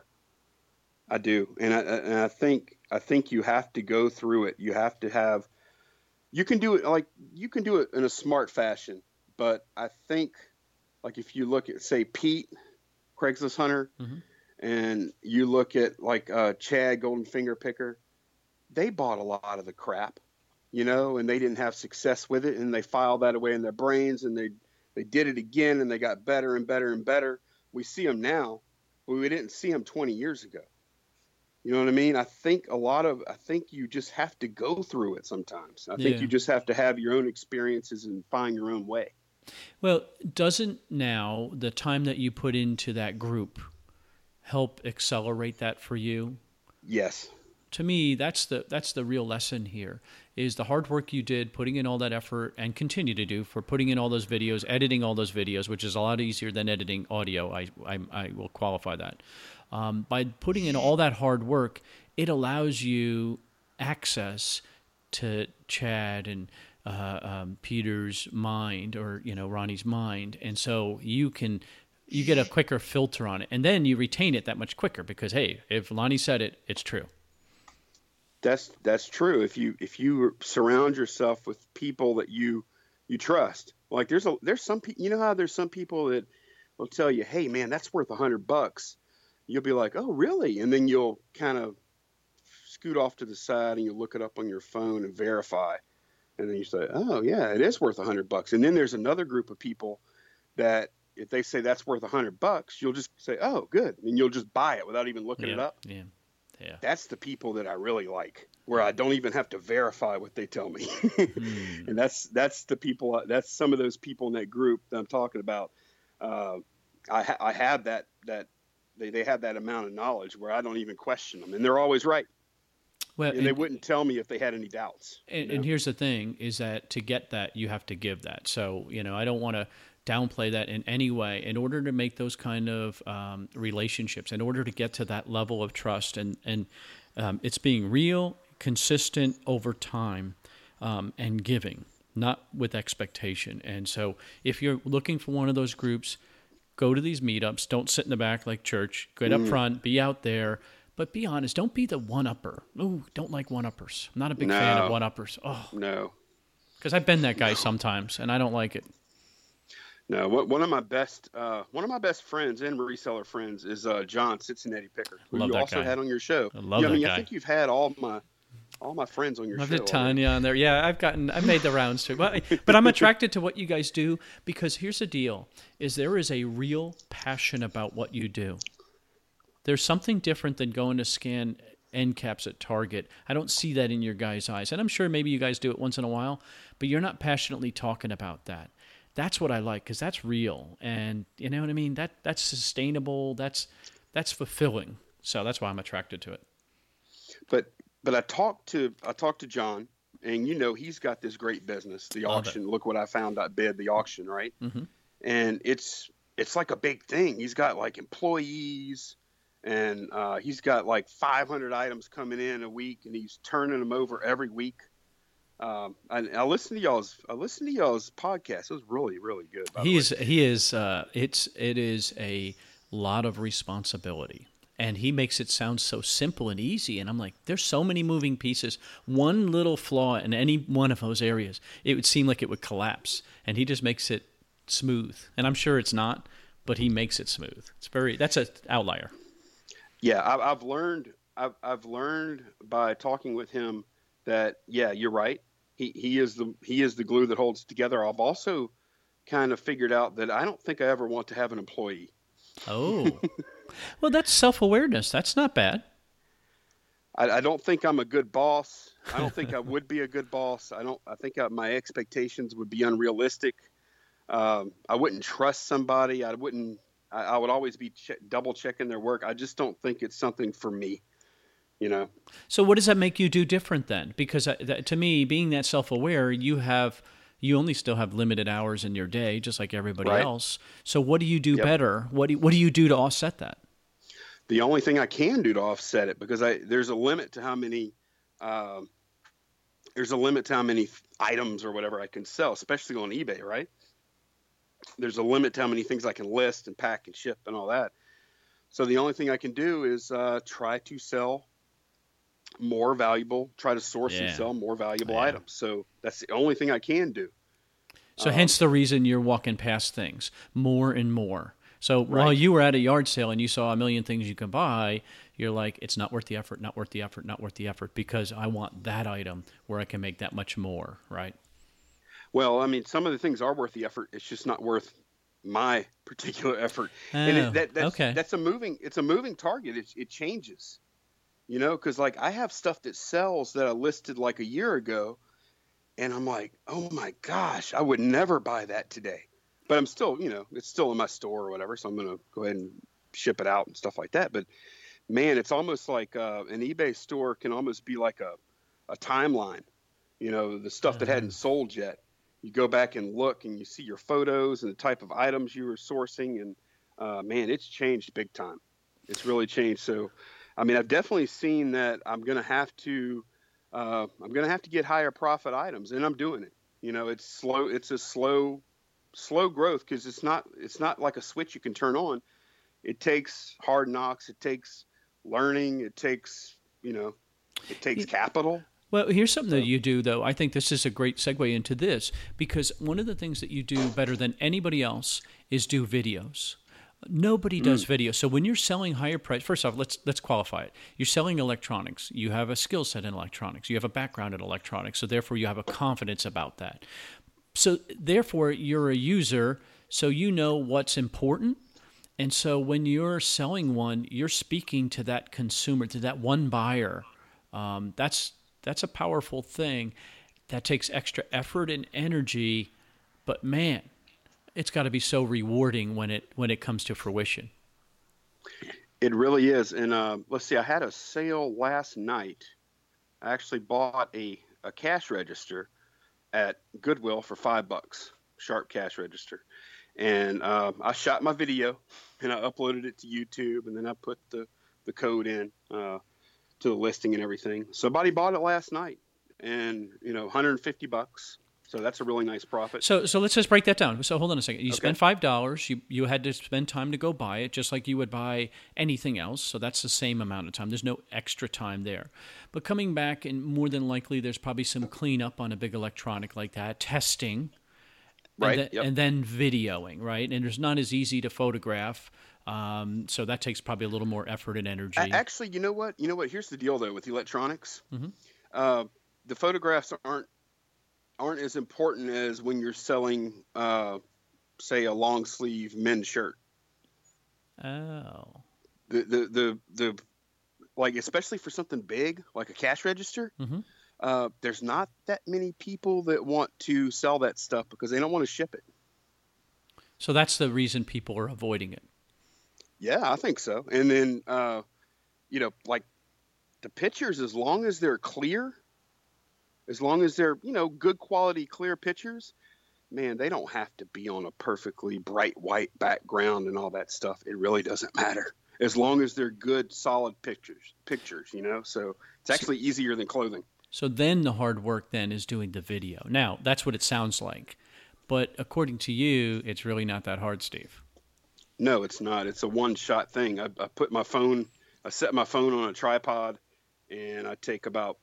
I do, and I, and I think I think you have to go through it. You have to have. You can do it like you can do it in a smart fashion, but I think, like if you look at say Pete, Craigslist Hunter, mm-hmm and you look at like uh, Chad Golden Finger Picker, they bought a lot of the crap, you know, and they didn't have success with it, and they filed that away in their brains, and they they did it again, and they got better and better and better. We see them now, but we didn't see them 20 years ago. You know what I mean? I think a lot of I think you just have to go through it sometimes. I think yeah. you just have to have your own experiences and find your own way. Well, doesn't now the time that you put into that group help accelerate that for you? Yes. To me, that's the that's the real lesson here is the hard work you did putting in all that effort and continue to do for putting in all those videos, editing all those videos, which is a lot easier than editing audio. I I, I will qualify that. Um, by putting in all that hard work, it allows you access to Chad and uh, um, Peter's mind or you know Ronnie's mind, and so you can you get a quicker filter on it, and then you retain it that much quicker because hey, if Lonnie said it, it's true. That's that's true. If you if you surround yourself with people that you you trust, like there's a there's some people you know how there's some people that will tell you, hey man, that's worth a hundred bucks. You'll be like, oh really? And then you'll kind of scoot off to the side and you look it up on your phone and verify, and then you say, oh yeah, it is worth a hundred bucks. And then there's another group of people that if they say that's worth a hundred bucks, you'll just say, oh good, and you'll just buy it without even looking yeah, it up. Yeah. Yeah. That's the people that I really like, where I don't even have to verify what they tell me. mm. And that's that's the people. That's some of those people in that group that I'm talking about. Uh, I, ha- I have that that they, they have that amount of knowledge where I don't even question them, and they're always right. Well, and, and they wouldn't tell me if they had any doubts. And, you know? and here's the thing: is that to get that, you have to give that. So you know, I don't want to downplay that in any way in order to make those kind of um, relationships in order to get to that level of trust. And and um, it's being real consistent over time um, and giving not with expectation. And so if you're looking for one of those groups go to these meetups. Don't sit in the back like church. Get mm. up front. Be out there. But be honest don't be the one upper. Ooh, don't like one uppers. I'm not a big no. fan of one uppers. Oh. No. Because i've been that guy no. sometimes and i don't like it no, one of my best uh, one of my best friends and reseller friends is uh, John Cincinnati Picker, who love you also guy. had on your show. I love yeah, I mean, guy. I think you've had all my all my friends on your I've show. I've Tanya on there. Yeah, I've gotten I've made the rounds too. But but I'm attracted to what you guys do because here's the deal: is there is a real passion about what you do. There's something different than going to scan end caps at Target. I don't see that in your guys' eyes, and I'm sure maybe you guys do it once in a while, but you're not passionately talking about that that's what I like because that's real, and you know what I mean. That that's sustainable. That's that's fulfilling. So that's why I'm attracted to it. But but I talked to I talked to John, and you know he's got this great business, the Love auction. It. Look what I found. I bid the auction, right? Mm-hmm. And it's it's like a big thing. He's got like employees, and uh, he's got like 500 items coming in a week, and he's turning them over every week. Um, I, I listened to y'all's. I listened to y'all's podcast. It was really, really good. He's he is. Uh, it's it is a lot of responsibility, and he makes it sound so simple and easy. And I'm like, there's so many moving pieces. One little flaw in any one of those areas, it would seem like it would collapse. And he just makes it smooth. And I'm sure it's not, but he makes it smooth. It's very. That's an outlier. Yeah, I, I've learned. I've I've learned by talking with him that yeah, you're right he he is the he is the glue that holds together. I've also kind of figured out that I don't think I ever want to have an employee. Oh, well, that's self awareness. That's not bad. I, I, don't think I'm a good boss. I don't think I would be a good boss. I don't. I think I, my expectations would be unrealistic. Um, I wouldn't trust somebody. I wouldn't. I, I would always be che- double checking their work. I just don't think it's something for me you know. So what does that make you do different then? Because uh, that, to me, being that self-aware, you have you only still have limited hours in your day, just like everybody right. else. So what do you do yep. better? What do you, what do you do to offset that? The only thing I can do to offset it, because I there's a limit to how many. Um, there's a limit to how many items or whatever I can sell, especially on eBay, right? There's a limit to how many things I can list and pack and ship and all that. So the only thing I can do is uh, try to sell more valuable, try to source yeah. and sell more valuable yeah. items. So that's the only thing I can do. So um, hence the reason you're walking past things more and more. So right. while you were at a yard sale and you saw a million things you can buy, you're like, it's not worth the effort, not worth the effort, not worth the effort because I want that item where I can make that much more, right? Well, I mean, some of the things are worth the effort. It's just not worth my particular effort. Oh, and it, that, that's, okay. that's a moving, it's a moving target. It, it changes you know, because like I have stuff that sells that I listed like a year ago, and I'm like, oh my gosh, I would never buy that today. But I'm still, you know, it's still in my store or whatever, so I'm gonna go ahead and ship it out and stuff like that. But man, it's almost like uh, an eBay store can almost be like a a timeline. You know, the stuff that hadn't mm-hmm. sold yet. You go back and look, and you see your photos and the type of items you were sourcing, and uh, man, it's changed big time. It's really changed. So I mean, I've definitely seen that I'm going to have to, uh, I'm going to have to get higher profit items, and I'm doing it. You know, it's slow. It's a slow, slow growth because it's not, it's not like a switch you can turn on. It takes hard knocks. It takes learning. It takes, you know, It takes capital. Well, here's something that you do, though. I think this is a great segue into this because one of the things that you do better than anybody else is do videos. Nobody does video. So when you're selling higher price, first off, let's let's qualify it. You're selling electronics. You have a skill set in electronics. You have a background in electronics. So therefore, you have a confidence about that. So therefore, you're a user. So you know what's important. And so when you're selling one, you're speaking to that consumer, to that one buyer. Um, that's that's a powerful thing. That takes extra effort and energy, but man, it's got to be so rewarding when it when it comes to fruition. It really is. And uh, let's see, I had a sale last night. I actually bought a, a cash register at Goodwill for five bucks, Sharp cash register. And uh, I shot my video and I uploaded it to YouTube and then I put the, the code in uh, to the listing and everything. Somebody bought it last night and, you know, 150 bucks. So that's a really nice profit. So so let's just break that down. So hold on a second. You okay. spent five dollars. You you had to spend time to go buy it, just like you would buy anything else. So that's the same amount of time. There's no extra time there. But coming back, and more than likely, there's probably some cleanup on a big electronic like that, testing, right, and, yep. and then videoing, right? And it's not as easy to photograph. Um, so that takes probably a little more effort and energy. Actually, you know what? You know what? Here's the deal, though, with electronics. Mm-hmm. Uh, the photographs aren't aren't as important as when you're selling, uh, say, a long sleeve men's shirt. Oh. The, the the the like especially for something big like a cash register. Mm-hmm. Uh, there's not that many people that want to sell that stuff because they don't want to ship it. So that's the reason people are avoiding it. Yeah, I think so. And then, uh, you know, like the pictures, as long as they're clear, as long as they're you know good quality clear pictures man they don't have to be on a perfectly bright white background and all that stuff. It really doesn't matter. As long as they're good solid pictures pictures you know? So it's actually easier than clothing. So then the hard work then is doing the video. Now that's what it sounds like. But according to you it's really not that hard steve. No it's not. It's a one shot thing. I, I put my phone i set my phone on a tripod and i take about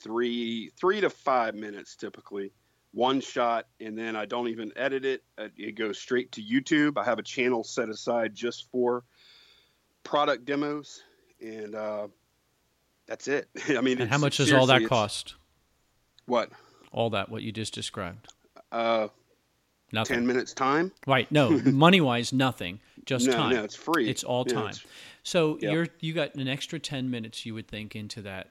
three three to five minutes typically one shot and then i don't even edit it. Uh, it goes straight to youtube. I have a channel set aside just for product demos and uh, that's it. I mean and how much does all that cost? What? All that what you just described. Uh nothing. 10 minutes time? Right. No money wise nothing. Just no, time. no it's free. It's all yeah, time. it's, so you're you got an extra 10 minutes you would think into that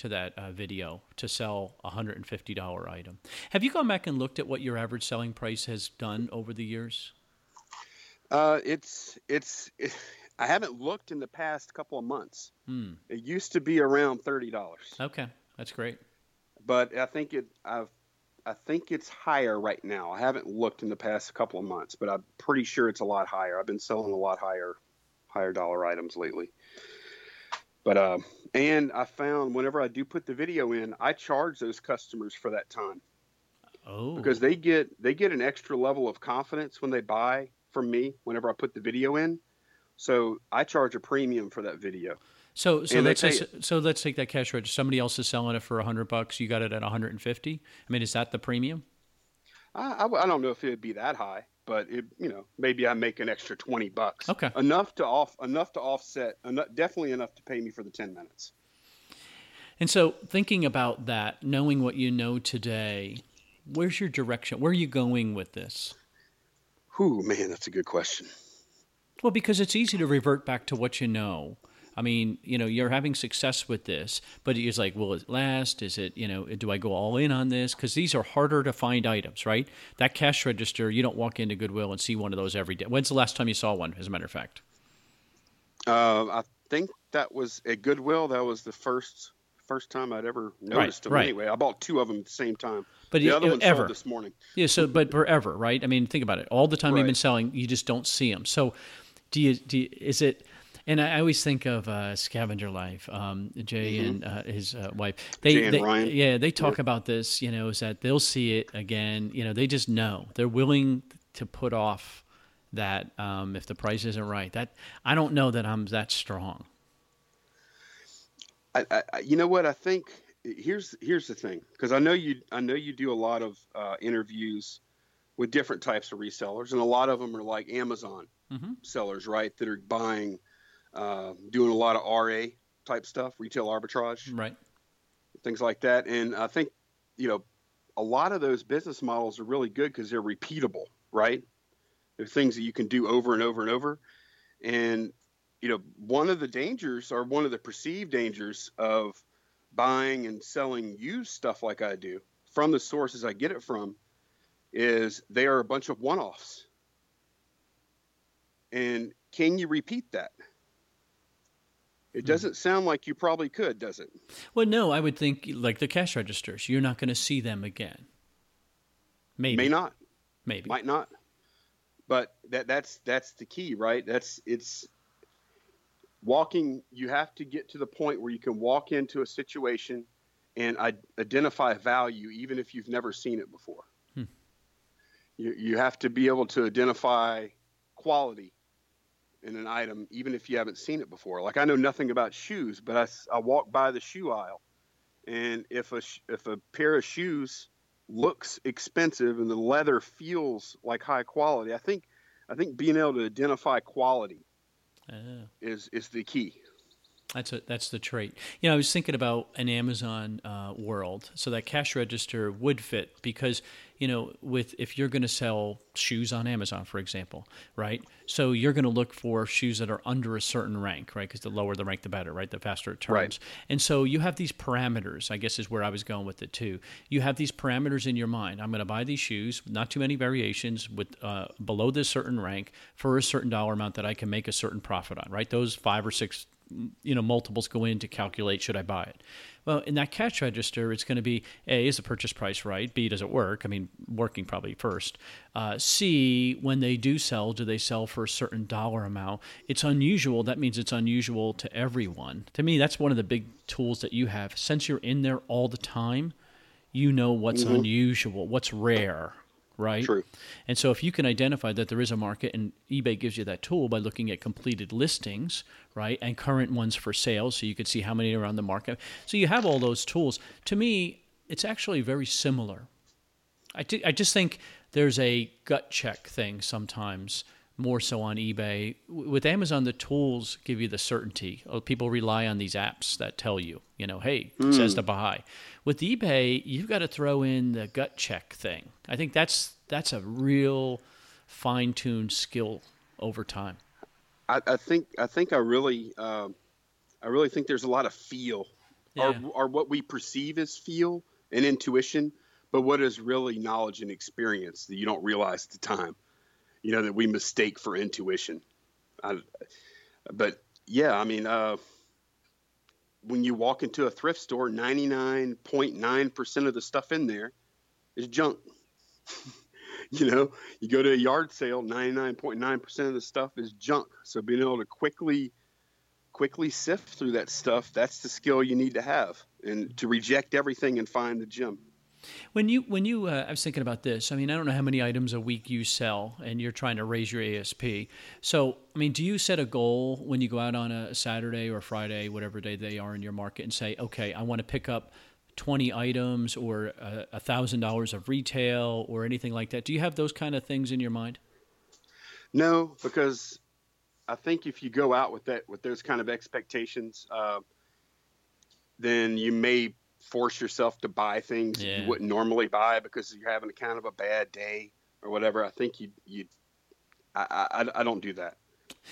to that uh, video to sell a hundred and fifty dollar item. Have you gone back and looked at what your average selling price has done over the years? Uh, it's it's. It, I haven't looked in the past couple of months. Hmm. It used to be around thirty dollars. Okay, that's great. But I think it. I've. I think it's higher right now. I haven't looked in the past couple of months, but I'm pretty sure it's a lot higher. I've been selling a lot higher, higher dollar items lately. But uh, and I found whenever I do put the video in, I charge those customers for that time. Oh. Because they get they get an extra level of confidence when they buy from me whenever I put the video in. So I charge a premium for that video. So so let's say, so let's take that cash register. Somebody else is selling it for a hundred bucks. You got it at one hundred and fifty. I mean, is that the premium? I, I, I don't know if it would be that high but it, you know, maybe I make an extra twenty bucks. Okay. Enough to off, enough to offset, enough, definitely enough to pay me for the ten minutes. And so, thinking about that, knowing what you know today, where's your direction? Where are you going with this? Whew, man, that's a good question. Well, because it's easy to revert back to what you know. I mean, you know, you're having success with this, but it's like, will it last? Is it, you know, do I go all in on this? Because these are harder to find items, right? That cash register, you don't walk into Goodwill and see one of those every day. When's the last time you saw one, as a matter of fact? Uh, I think that was at Goodwill. That was the first first time I'd ever noticed right, them. Right. Anyway, I bought two of them at the same time. But the you, other one ever. sold this morning. Yeah. So, but forever, right? I mean, think about it. All the time right. you've been selling, you just don't see them. So, do you? Do you, is it? And I always think of uh, Scavenger Life, um, Jay mm-hmm. and uh, his uh, wife. They, they Ryan. yeah, they talk yeah. about this. You know, is that they'll see it again. You know, they just know they're willing to put off that um, if the price isn't right. That I don't know that I'm that strong. I, I, you know what I think here's here's the thing because I know you I know you do a lot of uh, interviews with different types of resellers, and a lot of them are like Amazon mm-hmm. sellers, right? That are buying, uh, doing a lot of RA type stuff, retail arbitrage, right? Things like that, and I think you know a lot of those business models are really good because they're repeatable, right? They're things that you can do over and over and over, and you know one of the dangers or one of the perceived dangers of buying and selling used stuff like I do from the sources I get it from is they are a bunch of one offs. And can you repeat that? It hmm. doesn't sound like you probably could, does it? Well, no, I would think like the cash registers, you're not going to see them again. Maybe. May not. Maybe. Might not. But that that's that's the key, right? That's it's walking you have to get to the point where you can walk into a situation and identify value even if you've never seen it before hmm. you, you have to be able to identify quality in an item even if you haven't seen it before like i know nothing about shoes but i, I walk by the shoe aisle and if a if a pair of shoes looks expensive and the leather feels like high quality i think i think being able to identify quality uh, is is the key. That's a, that's the trait. You know, I was thinking about an Amazon uh, world, so that cash register would fit because you know, with if you're going to sell shoes on Amazon, for example, right? So you're going to look for shoes that are under a certain rank, right? Because the lower the rank, the better, right? The faster it turns. Right. And so you have these parameters. I guess is where I was going with it too. You have these parameters in your mind. I'm going to buy these shoes, not too many variations, with uh, below this certain rank for a certain dollar amount that I can make a certain profit on, right? Those five or six you know multiples go in to calculate should I buy it. Well, in that cash register, it's going to be A, is the purchase price right? B, does it work? I mean, working probably first. Uh, C, when they do sell, do they sell for a certain dollar amount? It's unusual. That means it's unusual to everyone. To me, that's one of the big tools that you have. Since you're in there all the time, you know what's mm-hmm. unusual, what's rare, right? True. And so if you can identify that there is a market, and eBay gives you that tool by looking at completed listings, right, and current ones for sale, so you could see how many are on the market. So you have all those tools. To me, it's actually very similar. I, t- I just think there's a gut check thing sometimes more so on eBay. With Amazon, the tools give you the certainty. Oh, people rely on these apps that tell you, you know, hey, mm. says to buy. With eBay, you've got to throw in the gut check thing. I think that's that's a real fine-tuned skill over time. I, I think I think I really um, I really think there's a lot of feel, yeah. or, or what we perceive as feel and intuition, but what is really knowledge and experience that you don't realize at the time you know, that we mistake for intuition. I, but yeah, I mean, uh, when you walk into a thrift store, 99.9% of the stuff in there is junk. you know, you go to a yard sale, 99.9% of the stuff is junk. So being able to quickly, quickly sift through that stuff, that's the skill you need to have and to reject everything and find the gem. When you when you uh, I was thinking about this. I mean, I don't know how many items a week you sell, and you're trying to raise your ASP. So, I mean, do you set a goal when you go out on a Saturday or Friday, whatever day they are in your market, and say, okay, I want to pick up 20 items or a thousand dollars of retail or anything like that? Do you have those kind of things in your mind? No, because I think if you go out with that with those kind of expectations, uh, then you may force yourself to buy things yeah. you wouldn't normally buy because you're having a kind of a bad day or whatever. I think you you I I, I don't do that.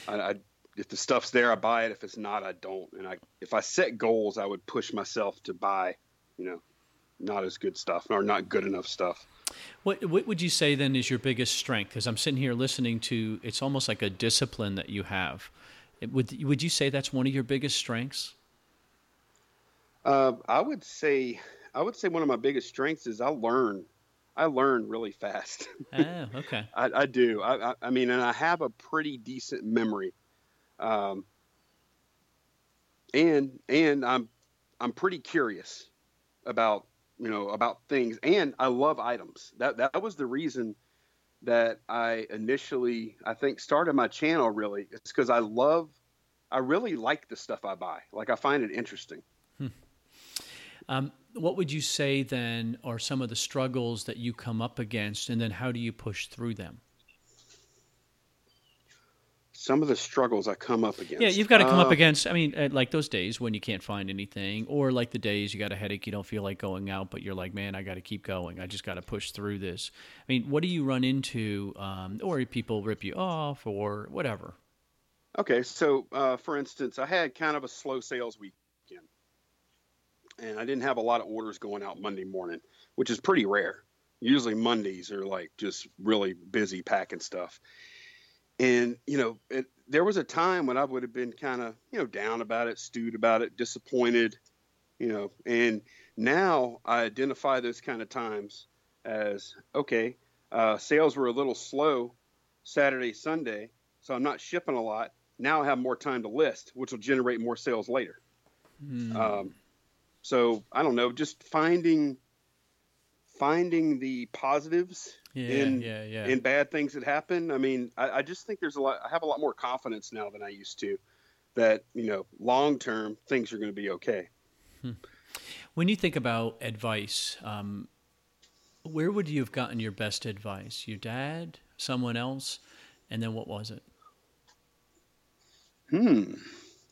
I, I, if the stuff's there, I buy it. If it's not, I don't. And I if I set goals, I would push myself to buy, you know, not as good stuff or not good enough stuff. What what would you say then is your biggest strength? Because I'm sitting here listening to it's almost like a discipline that you have. Would would you say that's one of your biggest strengths? Uh, I would say I would say one of my biggest strengths is I learn. I learn really fast. Oh, okay. I, I, do. I, I, I, mean, and I have a pretty decent memory. Um, and and I'm I'm pretty curious about you know about things, and I love items. That that was the reason that I initially I think started my channel. Really, it's because I love I really like the stuff I buy. Like I find it interesting. Um, what would you say then are some of the struggles that you come up against, and then how do you push through them? Some of the struggles I come up against. Yeah, you've got to come up Uh, against. I mean, like those days when you can't find anything, or like the days you got a headache, you don't feel like going out, but you're like, man, I got to keep going. I just got to push through this. I mean, what do you run into, um, or people rip you off, or whatever? Okay, so uh, for instance, I had kind of a slow sales weekend, and I didn't have a lot of orders going out Monday morning, which is pretty rare. Usually Mondays are like just really busy packing stuff. And you know, it, there was a time when I would have been kind of you know down about it, stewed about it, disappointed, you know. And now I identify those kind of times as okay, uh, sales were a little slow Saturday, Sunday, so I'm not shipping a lot now I have more time to list, which will generate more sales later. Um, so I don't know, just finding finding the positives Yeah, in yeah, yeah. in bad things that happen. I mean, I, I just think there's a lot. I have a lot more confidence now than I used to. That you know, long term things are going to be okay. When you think about advice, um, where would you have gotten your best advice? Your dad, someone else, and then what was it? Hmm.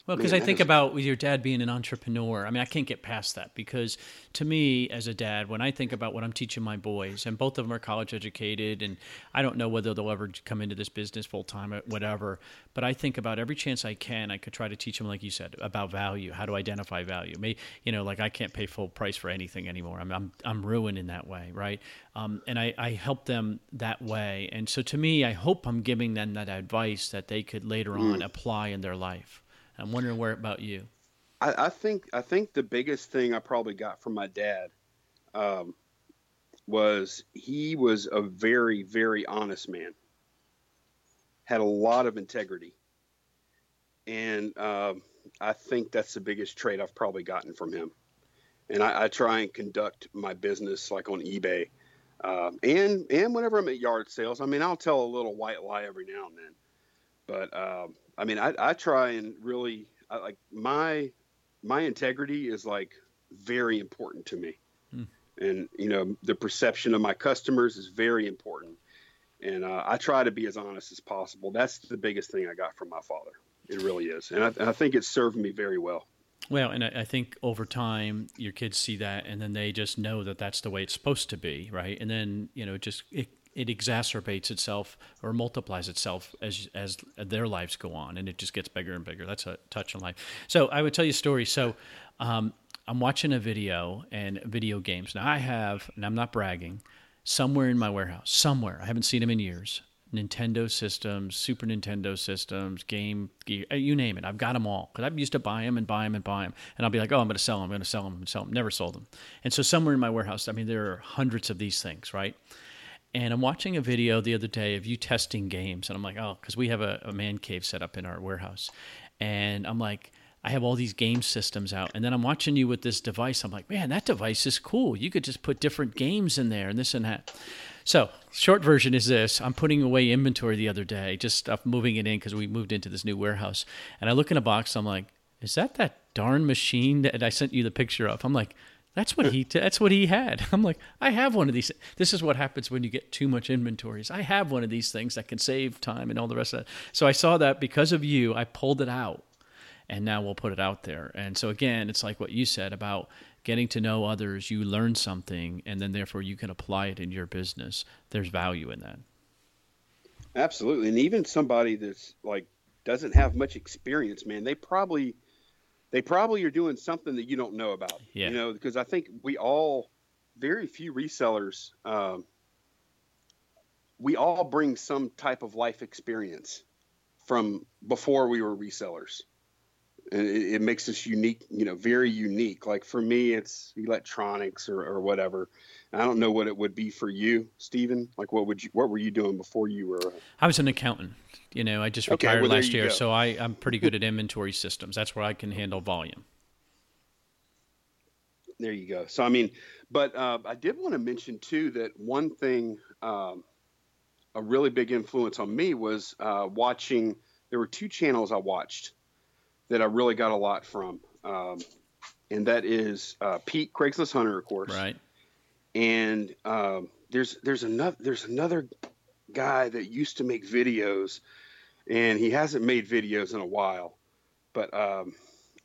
Well, because I think is- about with your dad being an entrepreneur. I mean, I can't get past that because to me, as a dad, when I think about what I'm teaching my boys, and both of them are college educated, and I don't know whether they'll ever come into this business full time or whatever, but I think about every chance I can, I could try to teach them, like you said, about value, how to identify value. May you know, like I can't pay full price for anything anymore. I'm I'm, I'm ruined in that way, right? Um, and I, I help them that way, and so to me, I hope I'm giving them that advice that they could later on apply in their life. I'm wondering where about you. I, I think I think the biggest thing I probably got from my dad um, was he was a very very honest man, had a lot of integrity, and um, I think that's the biggest trait I've probably gotten from him. And I, I try and conduct my business like on eBay, um, and and whenever I'm at yard sales. I mean, I'll tell a little white lie every now and then, but um, I mean, I, I try and really I, like my my integrity is like very important to me, and you know the perception of my customers is very important, and uh, I try to be as honest as possible. That's the biggest thing I got from my father. It really is, and I, and I think it served me very well. Well, and I, I think over time your kids see that, and then they just know that that's the way it's supposed to be, right? And then you know, just it, it exacerbates itself or multiplies itself as as their lives go on, and it just gets bigger and bigger. That's a touch on life. So I would tell you a story. So um, I'm watching a video and video games. Now I have, and I'm not bragging, somewhere in my warehouse, somewhere I haven't seen them in years. Nintendo systems, Super Nintendo systems, Game Gear, uh, you name it. I've got them all because I used to buy them and buy them and buy them, and I'll be like, oh, I'm going to sell them, I'm going to sell them, and sell them. Never sold them. And so somewhere in my warehouse, I mean, there are hundreds of these things, right? And I'm watching a video the other day of you testing games, and I'm like, oh, because we have a, a man cave set up in our warehouse, and I'm like. I have all these game systems out, and then I'm watching you with this device. I'm like, man, that device is cool. You could just put different games in there and this and that. So, short version is this I'm putting away inventory the other day, just stuff moving it in because we moved into this new warehouse. And I look in a box, I'm like, is that that darn machine that I sent you the picture of? I'm like, that's what he that's what he had. I'm like, I have one of these. This is what happens when you get too much inventories. I have one of these things that can save time and all the rest of that. So I saw that because of you, I pulled it out and now we'll put it out there. And so again, it's like what you said about getting to know others. You learn something, and then therefore you can apply it in your business. There's value in that. Absolutely, and even somebody that's like doesn't have much experience, man, they probably they probably are doing something that you don't know about. Yeah. You know, because I think we all very few resellers um, we all bring some type of life experience from before we were resellers. And it, it makes us unique, you know, very unique. Like for me, it's electronics or, or whatever. I don't know what it would be for you, Stephen. Like, what would you, what were you doing before you were? I was an accountant. You know, I just Okay, retired well, last year, go. so I, I'm pretty good at inventory systems. That's where I can handle volume. There you go. So I mean, but uh, I did want to mention too that one thing, um, a really big influence on me was uh, watching. There were two channels I watched that I really got a lot from. Um, and that is uh, Pete Craigslist Hunter, of course. Right. And um, there's there's another there's another guy that used to make videos, and he hasn't made videos in a while, but um,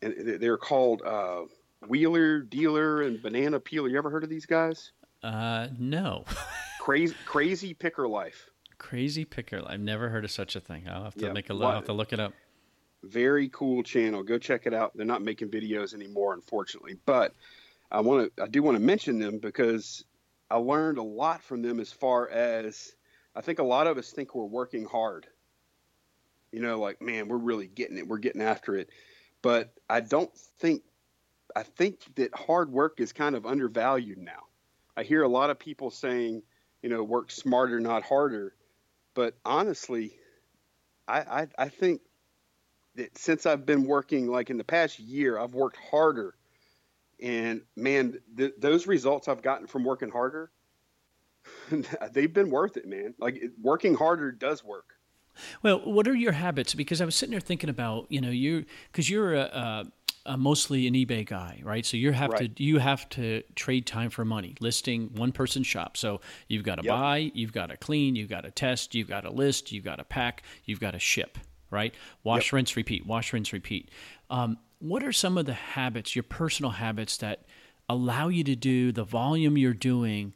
and they're called uh, Wheeler Dealer and Banana Peeler. You ever heard of these guys? Uh, no. crazy Crazy Picker Life. Crazy Picker. I've never heard of such a thing. I'll have to Yeah, make a. what- I'll have to look it up. Very cool channel. Go check it out. They're not making videos anymore, unfortunately, but I want to. I do want to mention them because I learned a lot from them. As far as I think, a lot of us think we're working hard. You know, like man, we're really getting it. We're getting after it, but I don't think. I think that hard work is kind of undervalued now. I hear a lot of people saying, you know, work smarter, not harder. But honestly, I, I, I think that since I've been working, like in the past year, I've worked harder. And man, th- those results I've gotten from working harder, they've been worth it, man. Like it, working harder does work. Well, what are your habits? Because I was sitting there thinking about, you know, you because you're a, a, a mostly an eBay guy, right? So you have Right. to you have to trade time for money, listing one person shop. So you've got to Yep. buy, you've got to clean, you've got to test, you've got to list, you've got to pack, you've got to ship, right? Wash, rinse, repeat. Wash, rinse, repeat. Um, what are some of the habits, your personal habits that allow you to do the volume you're doing?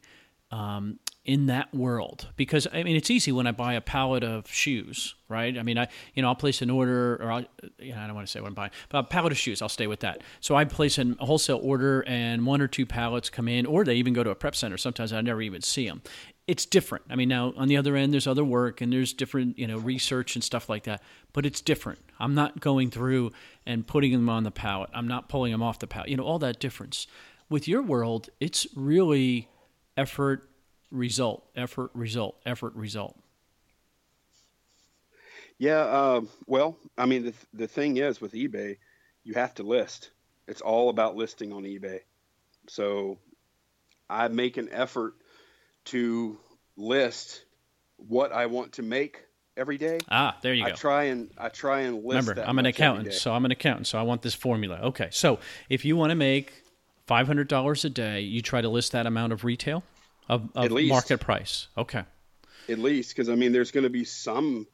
um, in that world because I mean it's easy when I buy a pallet of shoes, right? I mean I you know I'll place an order or I'll, you know, I don't want to say what I'm buying, but a pallet of shoes I'll stay with that. So I place a wholesale order and one or two pallets come in, or they even go to a prep center. Sometimes I never even see them. It's different. I mean now on the other end there's other work and there's different you know research and stuff like that, but it's different. I'm not going through and putting them on the pallet. I'm not pulling them off the pallet. You know all that difference. With your world, it's really effort result effort result effort result Yeah. Um, well, I mean, the, the thing is with eBay, you have to list. It's all about listing on eBay. So I make an effort to list what I want to make every day. ah there you I go try and I try and list. remember i'm an accountant so i'm an accountant so i want this formula okay so if you want to make $500 a day you try to list that amount of retail of, of market price okay at least because I mean, there's going to be some.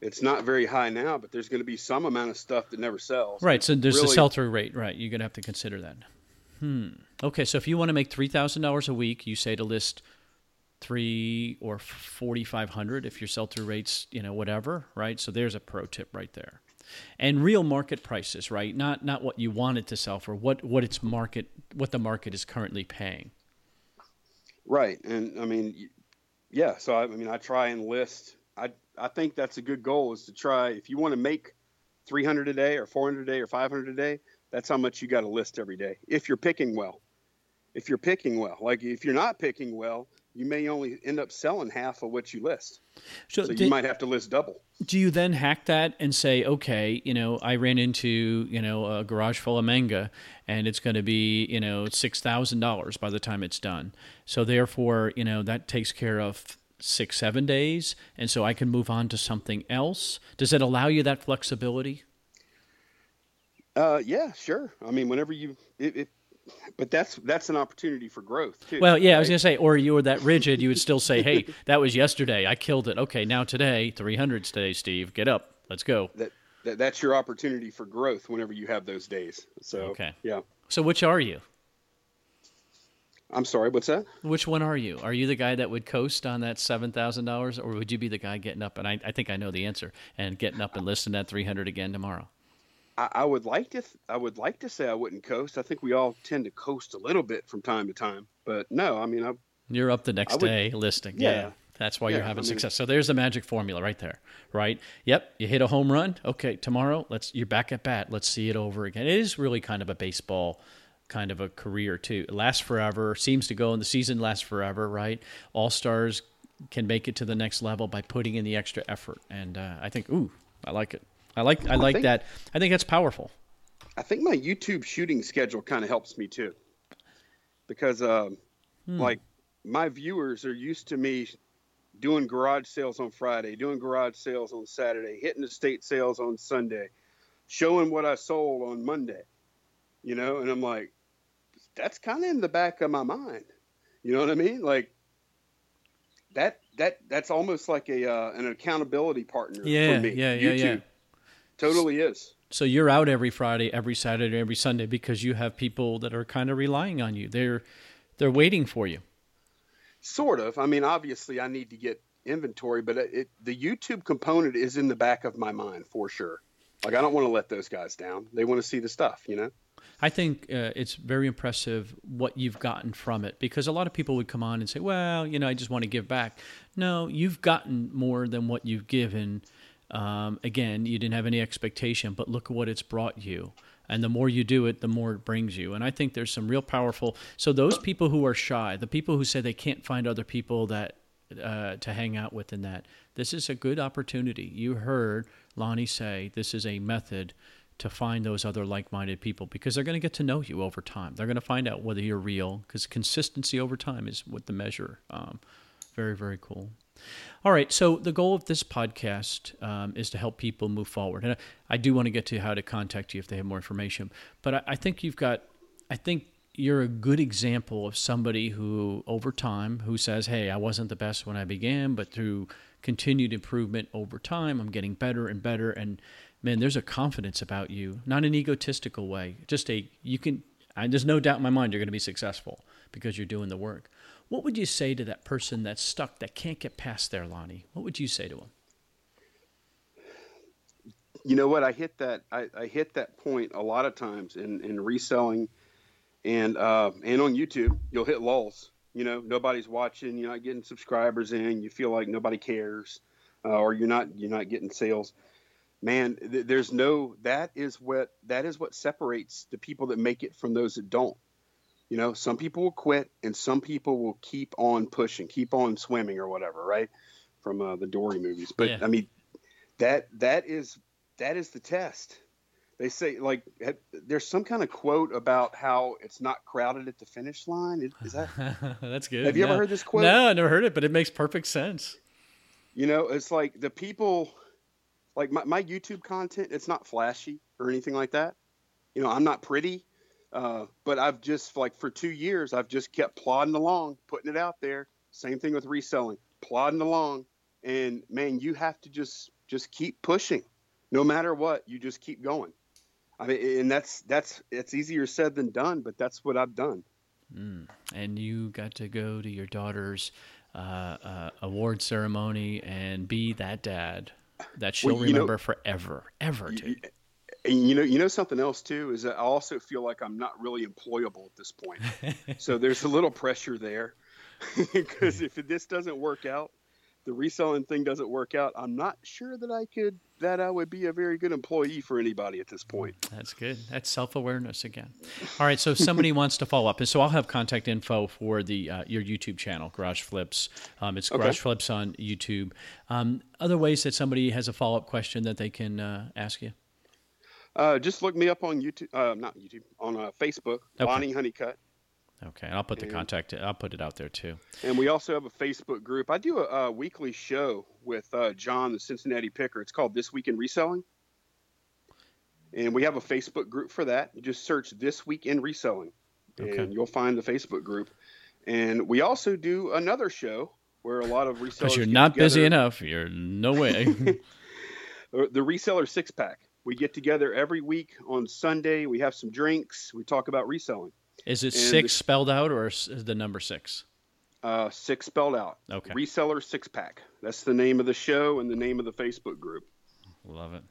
It's not very high now, but there's going to be some amount of stuff that never sells. right so there's the Really- sell-through rate right you're going to have to consider that hmm okay so if you want to make $3000 a week you say to list three or 4500 if your sell-through rates you know whatever right so there's a pro tip right there and real market prices right not not what you want it to sell for what what its market what the market is currently paying Right, and I mean, yeah. So I, I mean, I try and list. I I think that's a good goal is to try. If you want to make 300 a day or 400 a day or 500 a day, that's how much you got to list every day. If you're picking well, if you're picking well, like if you're not picking well, you may only end up selling half of what you list. so, So you might have to list double. do you then hack that and say okay you know i ran into you know a garage full of manga and it's going to be you know $6000 by the time it's done so therefore you know that takes care of six seven days and so i can move on to something else does it allow you that flexibility Uh, yeah, sure. I mean, whenever you, it, it, but that's that's an opportunity for growth too. Well, yeah, I was going to say, or you were that rigid, you would still say, hey, that was yesterday. I killed it. Okay, now today, 300 today, Steve. Get up. Let's go. that, that that's your opportunity for growth whenever you have those days. So Okay. yeah. So, which are you? I'm sorry, what's that? Which one are you? Are you the guy that would coast on that $7,000, or would you be the guy getting up? And I, I think I know the answer, and getting up and listing that 300 again tomorrow. I, I would like to th- I would like to say I wouldn't coast. I think we all tend to coast a little bit from time to time. But no, I mean I You're up the next would- day listing. Yeah. Yeah. That's why you're having I mean- success. So there's the magic formula right there, right? Yep, you hit a home run. Okay, tomorrow let's you're back at bat. Let's see it over again. It is really kind of a baseball kind of a career too. It lasts forever. Seems to go and the season lasts forever, right? All stars can make it to the next level by putting in the extra effort, and uh, I think ooh, I like it. I like I like think- that. I think that's powerful. I think my YouTube shooting schedule kind of helps me too, because um, like my viewers are used to me doing garage sales on Friday, doing garage sales on Saturday, hitting the estate sales on Sunday, showing what I sold on Monday. you know, and I'm like, that's kind of in the back of my mind. You know what I mean? Like that that that's almost like a uh, an accountability partner Yeah, for me. yeah, yeah, yeah. Totally is. So you're out every Friday, every Saturday, every Sunday because you have people that are kind of relying on you. They're they're waiting for you. Sort of. I mean, obviously, I need to get inventory, but it, the YouTube component is in the back of my mind for sure. Like, I don't want to let those guys down. They want to see the stuff, you know? I think uh, it's very impressive what you've gotten from it because a lot of people would come on and say, "Well, you know, I just want to give back." No, you've gotten more than what you've given. Um, again, you didn't have any expectation, but look what it's brought you. And the more you do it, the more it brings you. And I think there's some real powerful. So those people who are shy, the people who say they can't find other people that uh, to hang out with, in that this is a good opportunity. You heard Lonnie say this is a method to find those other like-minded people because they're going to get to know you over time. They're going to find out whether you're real because consistency over time is what the measure. Um, very very cool. All right, so the goal of this podcast um, is to help people move forward, and I, I, do want to get to how to contact you if they have more information. But I, I think you've got, I think you're a good example of somebody who, over time, who says, "Hey, I wasn't the best when I began, but through continued improvement over time, I'm getting better and better." And man, there's a confidence about you, not an egotistical way, just a you can. I, there's no doubt in my mind you're going to be successful because you're doing the work. What would you say to that person that's stuck, that can't get past there, Lonnie? What would you say to them? You know what? I hit that. I, I hit that point a lot of times in, in reselling, and uh, and on YouTube, you'll hit lulls. You know, nobody's watching. You're not getting subscribers in. You feel like nobody cares, uh, or you're not you're not getting sales. Man, th- there's no. That is what that is what separates the people that make it from those that don't. You know, some people will quit and some people will keep on pushing, keep on swimming or whatever, right? From uh, the Dory movies. But Yeah. I mean, that that is that is the test. They say like there's some kind of quote about how it's not crowded at the finish line. Is, that That's good. Have you ever heard this quote? No, I never heard it, but it makes perfect sense. you know? It's like the people, like my, my YouTube content. It's not flashy or anything like that. You know, I'm not pretty. Uh, but I've just like for two years, I've just kept plodding along, putting it out there. Same thing with reselling, plodding along, and man, you have to just just keep pushing, no matter what. You just keep going. I mean, and that's that's it's easier said than done, but that's what I've done. And you got to go to your daughter's uh, uh, award ceremony and be that dad that she'll Well, you know- remember forever, ever, dude. And you know, you know something else too is that I also feel like I'm not really employable at this point. so there's a little pressure there because if this doesn't work out, the reselling thing doesn't work out, I'm not sure that I could that I would be a very good employee for anybody at this point. That's good. That's self awareness again. All right. So if somebody wants to follow up, and so I'll have contact info for the uh, your YouTube channel, Garage Flips. Um, it's Garage Flips on YouTube. Um, other ways that somebody has a follow up question that they can uh, ask you. Uh, just look me up on YouTube, uh, not YouTube, on uh, Facebook, Okay. Lonnie Honeycutt. Okay, and I'll put the And- contact. I'll put it out there too. And we also have a Facebook group. I do a, a weekly show with uh, John, the Cincinnati Picker. It's called This Week in Reselling. And we have a Facebook group for that. You just search This Week in Reselling, Okay. and you'll find the Facebook group. And we also do another show where a lot of resellers. Because you're not busy enough. You're no way. the reseller six pack. We get together every week on Sunday. We have some drinks. We talk about reselling. Is it And six the- spelled out or is the number six? Uh, six spelled out. Okay. Reseller six pack. That's the name of the show and the name of the Facebook group. Love it.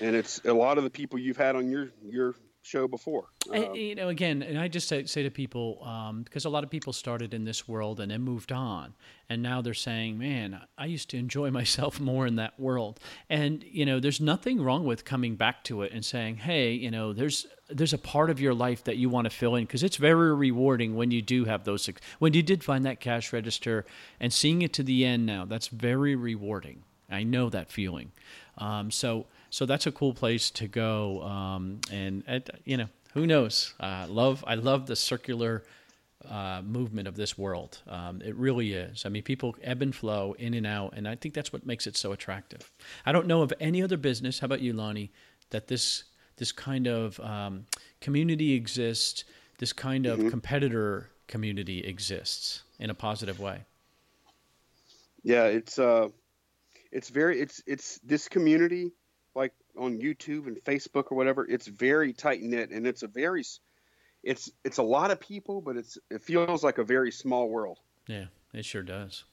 and it's a lot of the people you've had on your your show before. I- Uh, you know, again, and I just say, say to people um, because a lot of people started in this world and then moved on, and now they're saying, "Man, I used to enjoy myself more in that world." And you know, there's nothing wrong with coming back to it and saying, "Hey, you know, there's there's a part of your life that you want to fill in because it's very rewarding when you do have those when you did find that cash register and seeing it to the end. Now, that's very rewarding. I know that feeling. Um, so so that's a cool place to go. Um, and you know, who knows? Uh, love. I love the circular uh, movement of this world. Um, it really is. I mean, people ebb and flow in and out, and I think that's what makes it so attractive. I don't know of any other business. How about you, Lonnie? That this this kind of um, community exists, this kind of mm-hmm. competitor community exists in a positive way. Yeah, it's uh, it's very it's it's this community like on YouTube and Facebook or whatever. It's very tight knit, and it's a very it's it's a lot of people, but it's it feels like a very small world. Yeah, it sure does.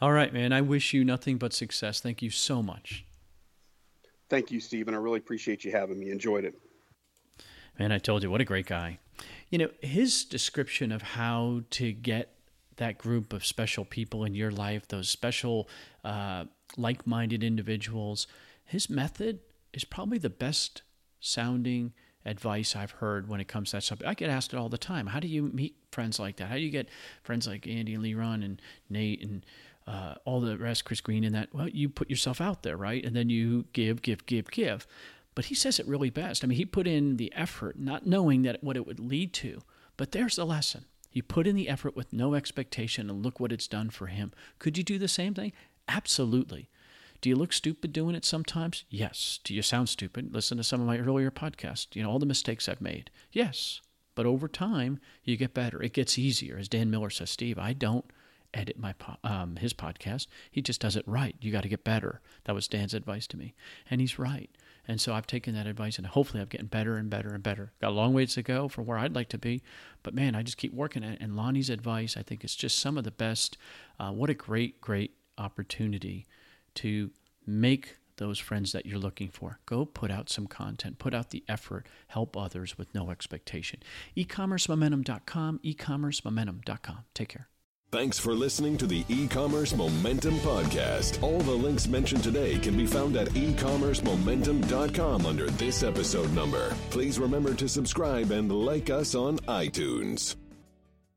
All right, man. I wish you nothing but success. Thank you so much. Thank you, Stephen. I really appreciate you having me. Enjoyed it. Man, I told you, what a great guy. You know, his description of how to get that group of special people in your life, those special, uh, like minded individuals, his method is probably the best sounding advice I've heard when it comes to that subject. I get asked it all the time. How do you meet friends like that? How do you get friends like Andy and Leron and Nate and uh, all the rest, Chris Green and that? Well, you put yourself out there, right? And then you give, give, give, give. But he says it really best. I mean, he put in the effort, not knowing that what it would lead to. But there's the lesson. He put in the effort with no expectation, and look what it's done for him. Could you do the same thing? Absolutely. Do you look stupid doing it sometimes? Yes. Do you sound stupid? Listen to some of my earlier podcasts. You know, all the mistakes I've made. Yes. But over time, you get better. It gets easier. As Dan Miller says, Steve, I don't edit my um, his podcast. He just does it right. You got to get better. That was Dan's advice to me, and he's right. And so I've taken that advice, and hopefully I'm getting better and better and better. Got a long ways to go from where I'd like to be, but man, I just keep working at it. And Lonnie's advice, I think, is just some of the best. Uh, what a great, great opportunity to make those friends that you're looking for. Go put out some content, put out the effort, help others with no expectation. ecommercemomentum.com, ecommercemomentum.com. Take care. Thanks for listening to the e-commerce momentum podcast. All the links mentioned today can be found at ecommercemomentum.com under this episode number. Please remember to subscribe and like us on iTunes.